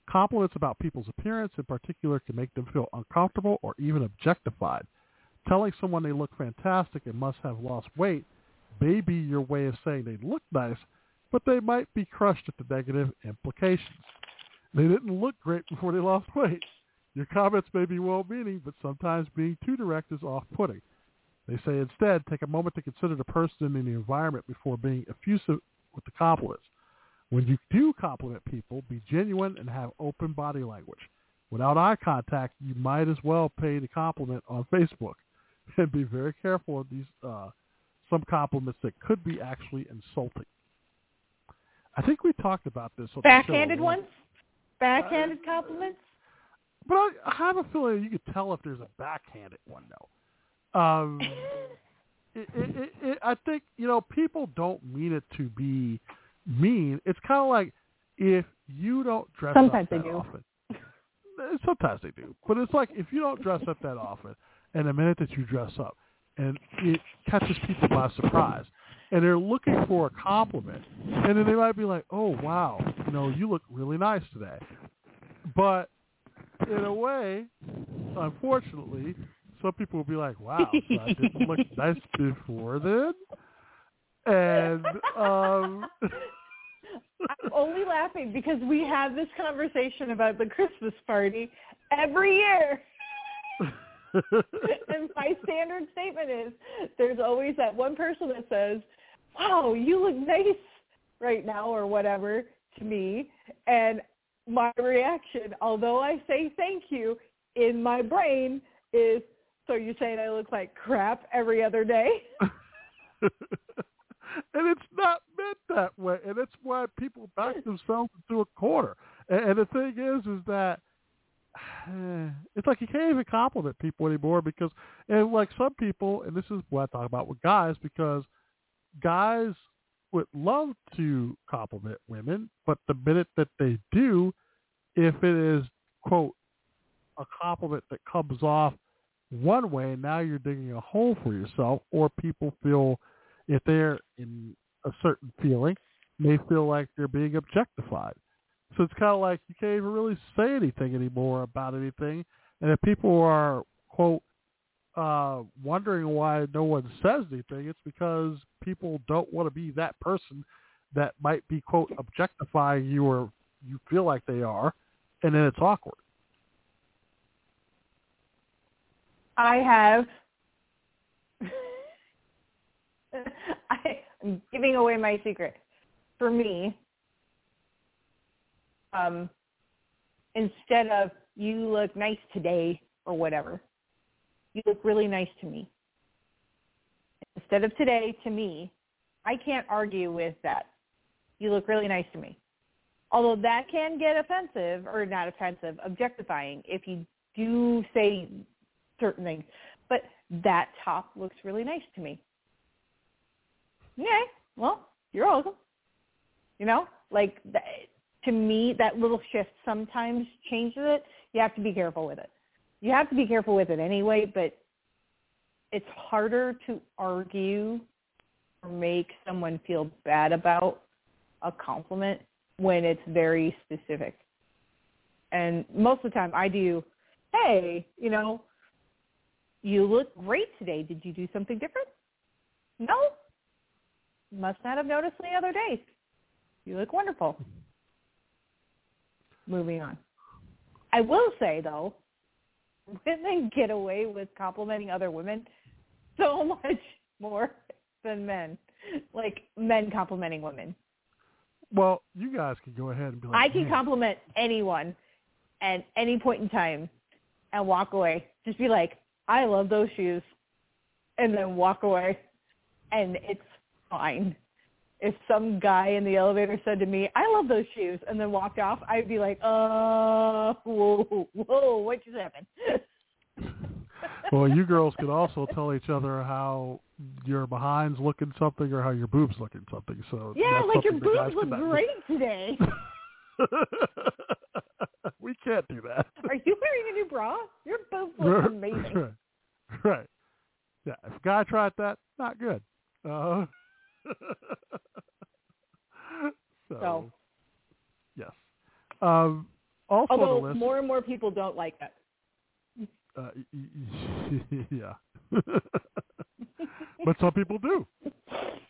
Compliments about people's appearance in particular can make them feel uncomfortable or even objectified. Telling someone they look fantastic and must have lost weight may be your way of saying they look nice, but they might be crushed at the negative implications. They didn't look great before they lost weight. Your comments may be well-meaning, but sometimes being too direct is off-putting. They say instead, take a moment to consider the person and the environment before being effusive with the compliments. When you do compliment people, be genuine and have open body language. Without eye contact, you might as well pay the compliment on Facebook. And be very careful of these uh, some compliments that could be actually insulting. I think we talked about this. On Backhanded ones? Backhanded compliments? But I, I have a feeling you could tell if there's a backhanded one, though. Um, it, it, it, it, I think you know people don't mean it to be mean. It's kind of like if you don't dress Sometimes up they that do. often. Sometimes they do, but it's like if you don't dress up that often, and the minute that you dress up, and it catches people by surprise, and they're looking for a compliment, and then they might be like, "Oh wow, you know, you look really nice today," but in a way, unfortunately, some people will be like, "Wow, so I didn't look nice before then," and um, I'm only laughing because we have this conversation about the Christmas party every year. and my standard statement is there's always that one person that says, wow, you look nice right now or whatever to me. And my reaction, although I say thank you, in my brain is, so you're saying I look like crap every other day? and it's not meant that way, and that's why people back themselves into a corner. And, and the thing is, is that it's like you can't even compliment people anymore because, and like some people, and this is what I talk about with guys, because guys would love to compliment women, but the minute that they do, if it is quote a compliment that comes off one way, now you're digging a hole for yourself, or people feel if they're in a certain feeling, they feel like they're being objectified. So it's kind of like you can't even really say anything anymore about anything. And if people are, quote, uh, wondering why no one says anything, it's because people don't want to be that person that might be, quote, objectifying you or you feel like they are, and then it's awkward. I have. I, I'm giving away my secret. For me, um, instead of "you look nice today" or whatever, you look really nice to me. Instead of today, to me, I can't argue with that. You look really nice to me. Although that can get offensive, or not offensive, objectifying if you do say certain things. but that top looks really nice to me. Okay, well, you're welcome. You know, like to me, that little shift sometimes changes it. You have to be careful with it. You have to be careful with it anyway, but it's harder to argue or make someone feel bad about a compliment when it's very specific. And most of the time I do, hey, you know, you look great today. Did you do something different? No. Must not have noticed the other days. You look wonderful. Moving on. I will say though, women get away with complimenting other women so much more than men. Like men complimenting women. Well, you guys can go ahead and be like, I can "Man, compliment anyone at any point in time and walk away. Just be like, I love those shoes and then walk away. And it's fine. If some guy in the elevator said to me, I love those shoes and then walked off, I'd be like, uh, whoa, whoa, what just happened? well, you girls could also tell each other how your behind's looking something or how your boobs looking something. So yeah, like your something the guys boobs look great today. we can't do that. Are you wearing a new bra? Your boobs look amazing. Right. right. Yeah. If a guy tried that, not good. Uh, so, So, yes. Um, also although the list, more and more people don't like that. uh, yeah. but some people do.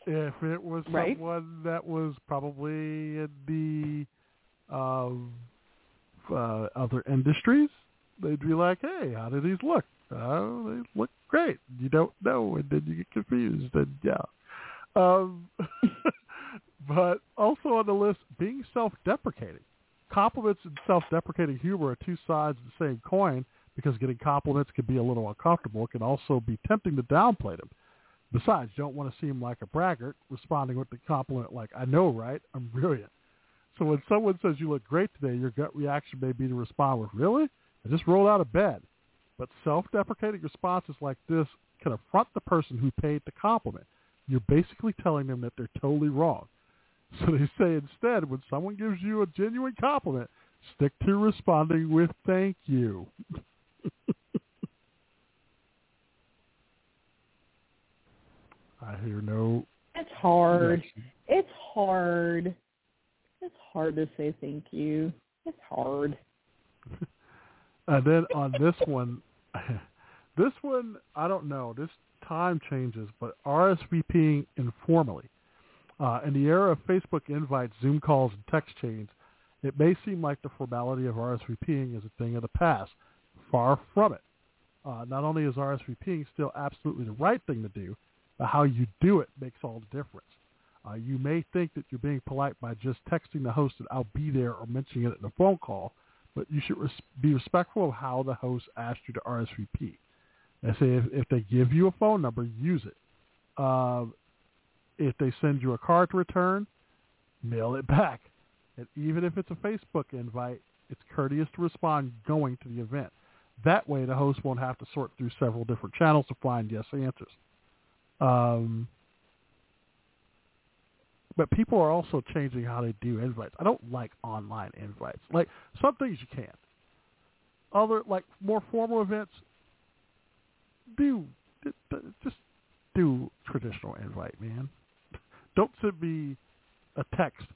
If it was Right. someone that was probably in the um, uh, other industries, they'd be like, "Hey, how do these look? Oh, they look great." You don't know, and then you get confused, and yeah. Um, but also on the list, being self-deprecating. Compliments and self-deprecating humor are two sides of the same coin because getting compliments can be a little uncomfortable. It can also be tempting to downplay them. Besides, you don't want to seem like a braggart responding with the compliment like, I know, right? I'm brilliant. So when someone says you look great today, your gut reaction may be to respond with, really? I just rolled out of bed. But self-deprecating responses like this can affront the person who paid the compliment. You're basically telling them that they're totally wrong. So they say instead, when someone gives you a genuine compliment, stick to responding with thank you. I hear no. It's hard. It's hard. It's hard to say thank you. It's hard. And then on this one, this one, I don't know. This time changes, but RSVPing informally. Uh, in the era of Facebook invites, Zoom calls, and text chains, it may seem like the formality of RSVPing is a thing of the past. Far from it. Uh, not only is RSVPing still absolutely the right thing to do, but how you do it makes all the difference. Uh, you may think that you're being polite by just texting the host that I'll be there or mentioning it in a phone call, but you should res- be respectful of how the host asked you to RSVP. They say if, if they give you a phone number, use it. Uh, if they send you a card to return, mail it back. And even if it's a Facebook invite, it's courteous to respond going to the event. That way the host won't have to sort through several different channels to find yes answers. Um, but people are also changing how they do invites. I don't like online invites. Like some things you can. Other like more formal events, do just do traditional invite, man. Don't send me a text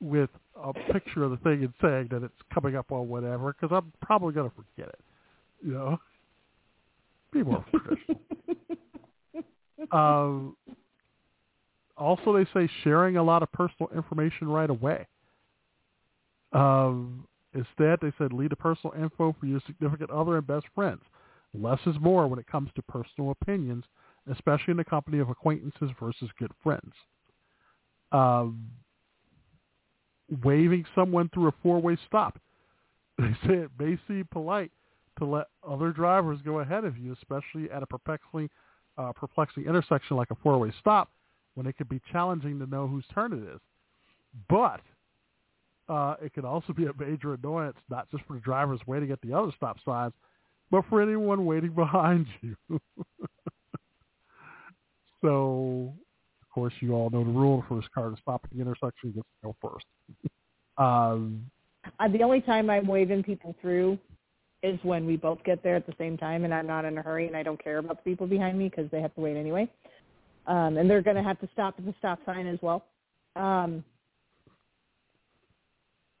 with a picture of the thing and saying that it's coming up on whatever, because I'm probably going to forget it. You know, be more traditional. um, also, they say sharing a lot of personal information right away. Um, instead, they said leave the personal info for your significant other and best friends. Less is more when it comes to personal opinions, especially in the company of acquaintances versus good friends. Um, waving someone through a four-way stop. They say it may seem polite to let other drivers go ahead of you, especially at a perplexing, uh, perplexing intersection like a four-way stop, when it could be challenging to know whose turn it is. But uh, it can also be a major annoyance, not just for the drivers waiting at the other stop signs, but for anyone waiting behind you. so, of course, you all know the rule. The first car to stop at the intersection gets to go first. um, Uh, the only time I'm waving people through is when we both get there at the same time, and I'm not in a hurry, and I don't care about the people behind me because they have to wait anyway, um, and they're going to have to stop at the stop sign as well, um,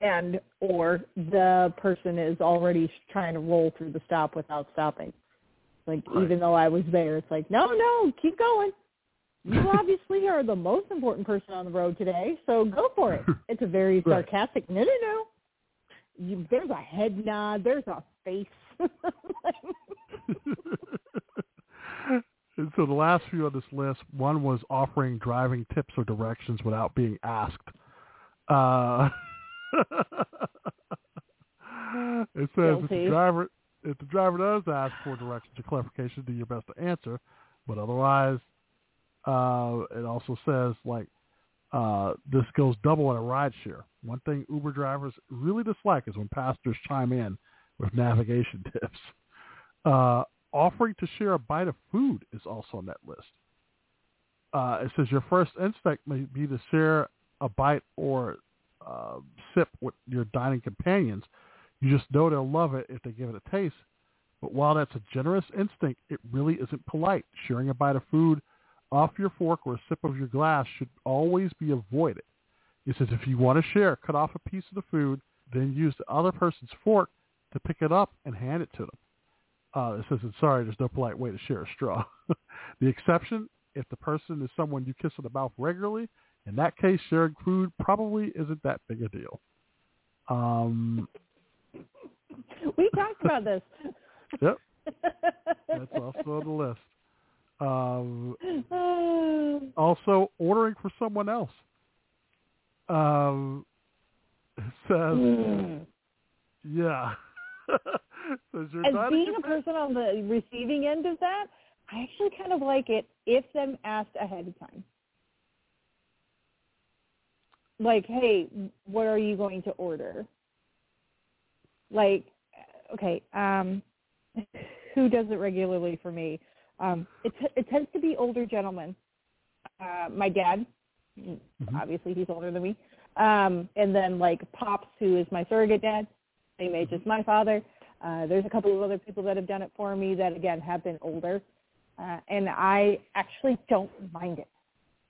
and or the person is already trying to roll through the stop without stopping. Like Right. even though I was there, it's like no, no, keep going. You obviously are the most important person on the road today, so go for it. It's a very Right. sarcastic. No, no, no. You, there's a head nod. There's a face. and so the last few on this list, one was offering driving tips or directions without being asked. Uh, it says if the driver if the driver does ask for directions or clarification, do your best to answer. But otherwise, uh, it also says like uh, this goes double in a ride share. One thing Uber drivers really dislike is when passengers chime in with navigation tips. Uh, offering to share a bite of food is also on that list. Uh, it says your first instinct may be to share a bite or uh, sip with your dining companions. You just know they'll love it if they give it a taste. But while that's a generous instinct, it really isn't polite. Sharing a bite of food off your fork or a sip of your glass should always be avoided. It says if you want to share, cut off a piece of the food, then use the other person's fork to pick it up and hand it to them. Uh, it says, sorry, there's no polite way to share a straw. the exception, if the person is someone you kiss in the mouth regularly, in that case, sharing food probably isn't that big a deal. Um, we talked about this. yep, that's also on the list. Um, also, ordering for someone else. Um, it says, yeah. says you're As being a person on the receiving end of that, I actually kind of like it if them asked ahead of time. Like, hey, what are you going to order? Like, okay, um, who does it regularly for me? Um, it, t- it tends to be older gentlemen. Uh, my dad, obviously he's older than me, um, and then like pops, who is my surrogate dad, same age as my father. Uh, there's a couple of other people that have done it for me that again have been older, uh, and I actually don't mind it.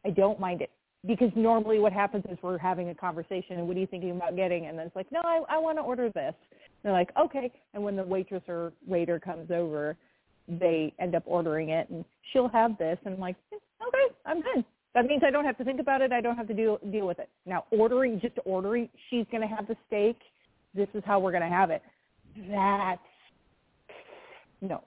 I don't mind it because normally what happens is we're having a conversation and what are you thinking about getting, and then it's like, no, I, I want to order this. And they're like, okay, and when the waitress or waiter comes over, they end up ordering it, and she'll have this, and I'm like, okay, I'm good. That means I don't have to think about it. I don't have to deal deal with it. Now ordering, just ordering, she's going to have the steak. This is how we're going to have it. That's no.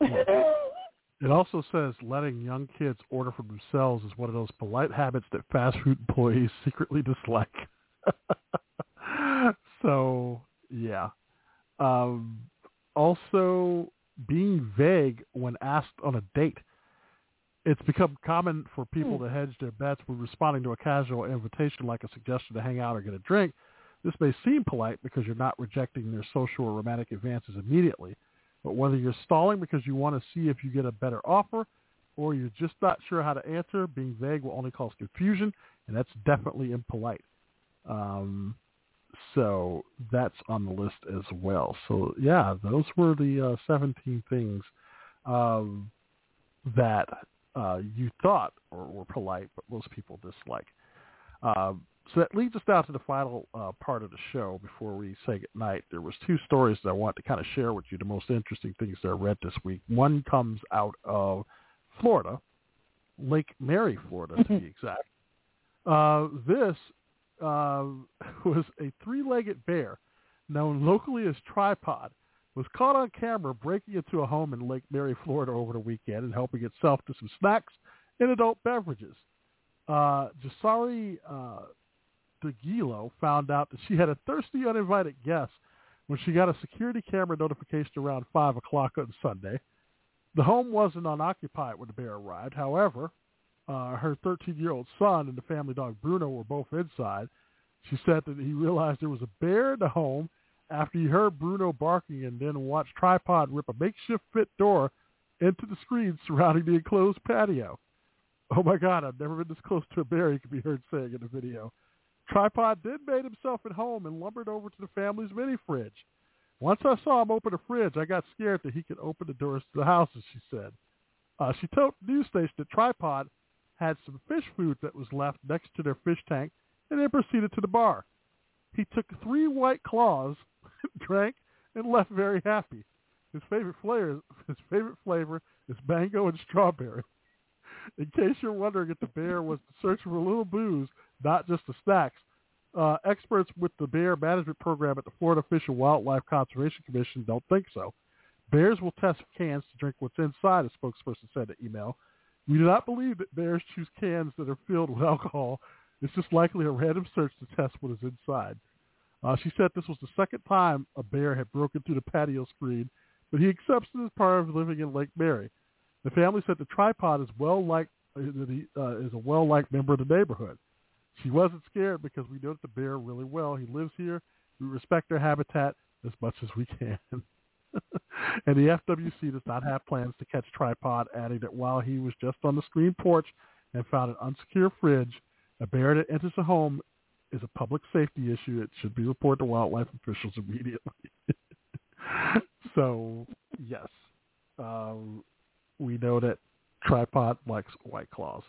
Hmm. It also says letting young kids order for themselves is one of those polite habits that fast food employees secretly dislike. so, yeah. Um, also, being vague when asked on a date. It's become common for people to hedge their bets when responding to a casual invitation like a suggestion to hang out or get a drink. This may seem polite because you're not rejecting their social or romantic advances immediately. But whether you're stalling because you want to see if you get a better offer or you're just not sure how to answer, being vague will only cause confusion, and that's definitely impolite. Um, so that's on the list as well. So yeah, those were the uh, 17 things um, that uh, you thought were, were polite, but most people dislike. Um, so that leads us down to the final uh, part of the show before we say goodnight. There was two stories that I want to kind of share with you, the most interesting things that I read this week. One comes out of Florida, Lake Mary, Florida, to be exact. Uh, this uh, was a three-legged bear known locally as Tripod, was caught on camera breaking into a home in Lake Mary, Florida over the weekend and helping itself to some snacks and adult beverages. Uh, Jasari uh, DeGilo found out that she had a thirsty, uninvited guest when she got a security camera notification around 5 o'clock on Sunday. The home wasn't unoccupied when the bear arrived. However, uh, her 13-year-old son and the family dog Bruno were both inside. She said that he realized there was a bear in the home after he heard Bruno barking and then watched Tripod rip a makeshift fit door into the screen surrounding the enclosed patio. Oh my God, I've never been this close to a bear, he could be heard saying in the video. Tripod then made himself at home and lumbered over to the family's mini fridge. Once I saw him open the fridge, I got scared that he could open the doors to the houses, she said. Uh, she told the news station that Tripod had some fish food that was left next to their fish tank and then proceeded to the bar. He took three white claws, drank, and left very happy. His favorite flavor, his favorite flavor is mango and strawberry. In case you're wondering if the bear was searching for a little booze, not just the snacks, uh, experts with the bear management program at the Florida Fish and Wildlife Conservation Commission don't think so. Bears will test cans to drink what's inside, a spokesperson said in email. We do not believe that bears choose cans that are filled with alcohol. It's just likely a random search to test what is inside. Uh, she said this was the second time a bear had broken through the patio screen, but he accepts it as part of living in Lake Mary. The family said the tripod is well liked uh, uh, is a well liked member of the neighborhood. She wasn't scared because we know the bear really well. He lives here. We respect their habitat as much as we can. and the FWC does not have plans to catch tripod, adding that while he was just on the screen porch and found an unsecure fridge, a bear that enters a home is a public safety issue. It should be reported to wildlife officials immediately. so, yes, um, we know that tripod likes white claws.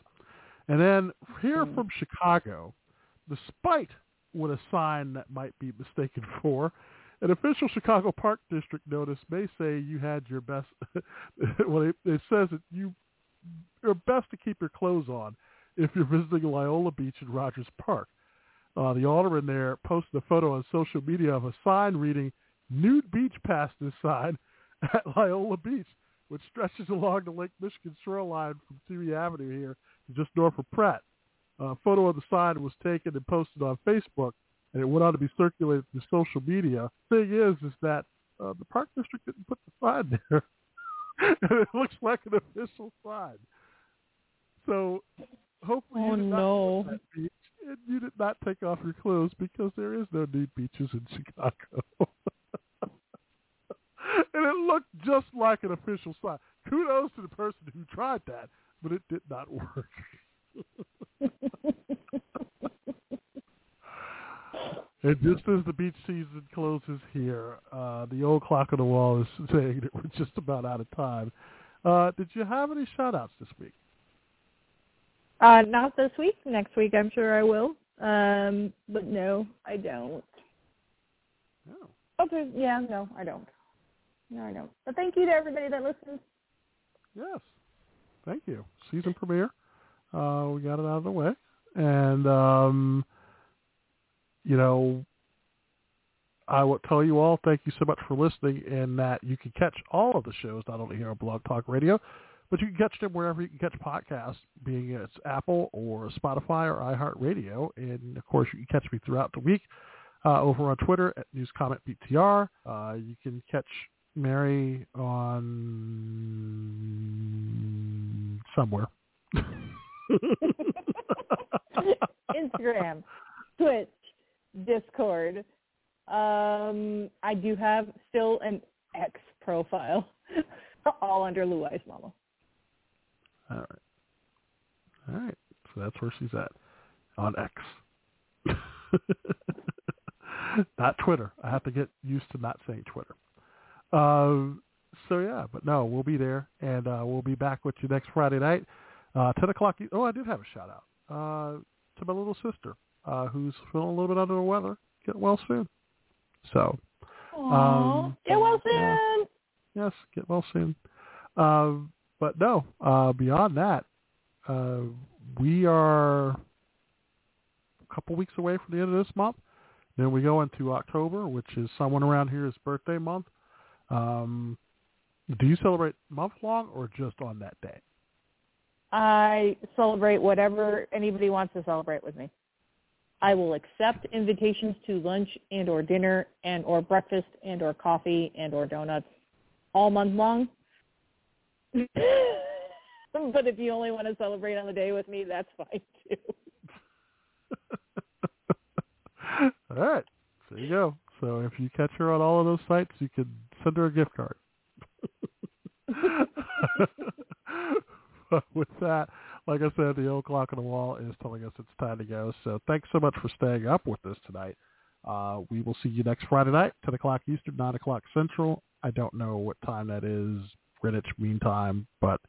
And then here from Chicago, despite what a sign that might be mistaken for, an official Chicago Park District notice may say you had your best. well, it, it says that you are best to keep your clothes on if you're visiting Loyola Beach in Rogers Park. Uh, the alderman there posted a photo on social media of a sign reading "Nude Beach past this sign at Loyola Beach, which stretches along the Lake Michigan shoreline from Touhy Avenue here just north of Pratt. A photo of the sign was taken and posted on Facebook, and it went on to be circulated through social media. Thing is, is that uh, the park district didn't put the sign there, and it looks like an official sign. So hopefully Oh, you did not no. go to that beach and you did not take off your clothes because there is no nude beaches in Chicago. and it looked just like an official sign. Kudos to the person who tried that, but it did not work. And just as the beach season closes here, uh, the old clock on the wall is saying that we're just about out of time. Uh, did you have any shout-outs this week? Uh, not this week. Next week, I'm sure I will. Um, but no, I don't. No. Okay, yeah, no, I don't. No, I don't. But thank you to everybody that listens. Yes. Thank you. Season premiere. Uh, we got it out of the way. And, um, you know, I will tell you all thank you so much for listening and that you can catch all of the shows, not only here on Blog Talk Radio, but you can catch them wherever you can catch podcasts, being it's Apple or Spotify or iHeartRadio. And, of course, you can catch me throughout the week uh, over on Twitter at News Comment BTR. Uh, you can catch Mary on somewhere. Instagram, Twitch, Discord. Um, I do have still an X profile, all under Lou Ice Mama. All right. All right. So that's where she's at on X. not Twitter. I have to get used to not saying Twitter. Uh, so yeah, but no, we'll be there, and uh, we'll be back with you next Friday night, uh, ten o'clock. Oh, I did have a shout out uh, to my little sister, uh, who's feeling a little bit under the weather. Get well soon. So Aw, Um, get well soon. yeah. yes, get well soon. Uh, but no, uh, beyond that, uh, we are a couple weeks away from the end of this month. Then we go into October, which is someone around here's birthday month. Um, do you celebrate month long or just on that day? I celebrate whatever anybody wants to celebrate with me. I will accept invitations to lunch and or dinner and or breakfast and or coffee and or donuts all month long. but if you only want to celebrate on the day with me, that's fine too. All right. There you go. So if you catch her on all of those sites, you can send her a gift card. With that, like I said, the old clock on the wall is telling us it's time to go. So thanks so much for staying up with us tonight. Uh, we will see you next Friday night, 10 o'clock Eastern, 9 o'clock Central. I don't know what time that is, Greenwich Mean Time, but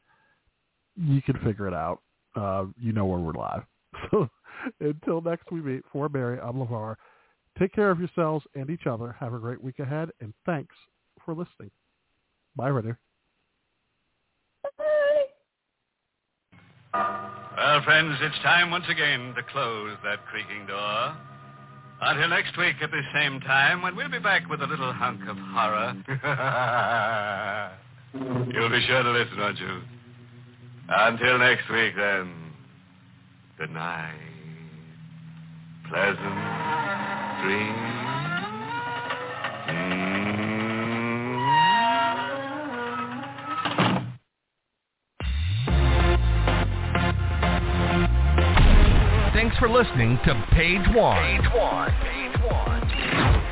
you can figure it out. Uh, you know where we're live. So until next we meet, for Mary, I'm LeVar. Take care of yourselves and each other. Have a great week ahead, and thanks for listening. Bye, Renner. Well, friends, it's time once again to close that creaking door. Until next week at the same time, when we'll be back with a little hunk of horror. You'll be sure to listen, won't you? Until next week, then. Good night. Pleasant dreams. Mm. Thanks for listening to Page One. Page one. Page one.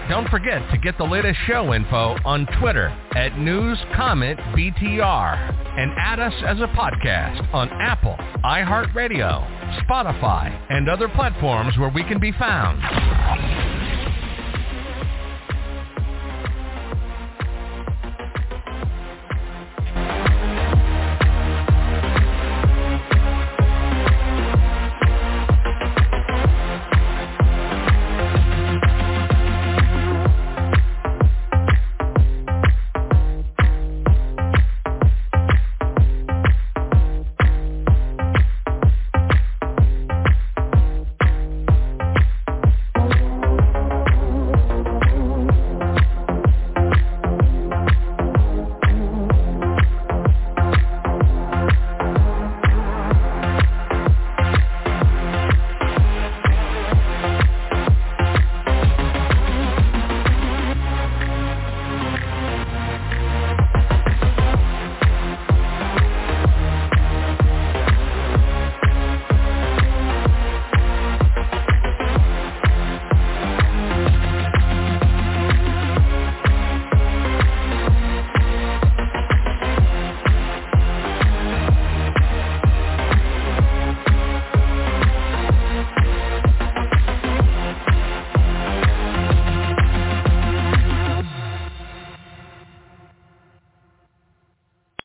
Don't forget to get the latest show info on Twitter at NewsCommentBTR and add us as a podcast on Apple, iHeartRadio, Spotify, and other platforms where we can be found.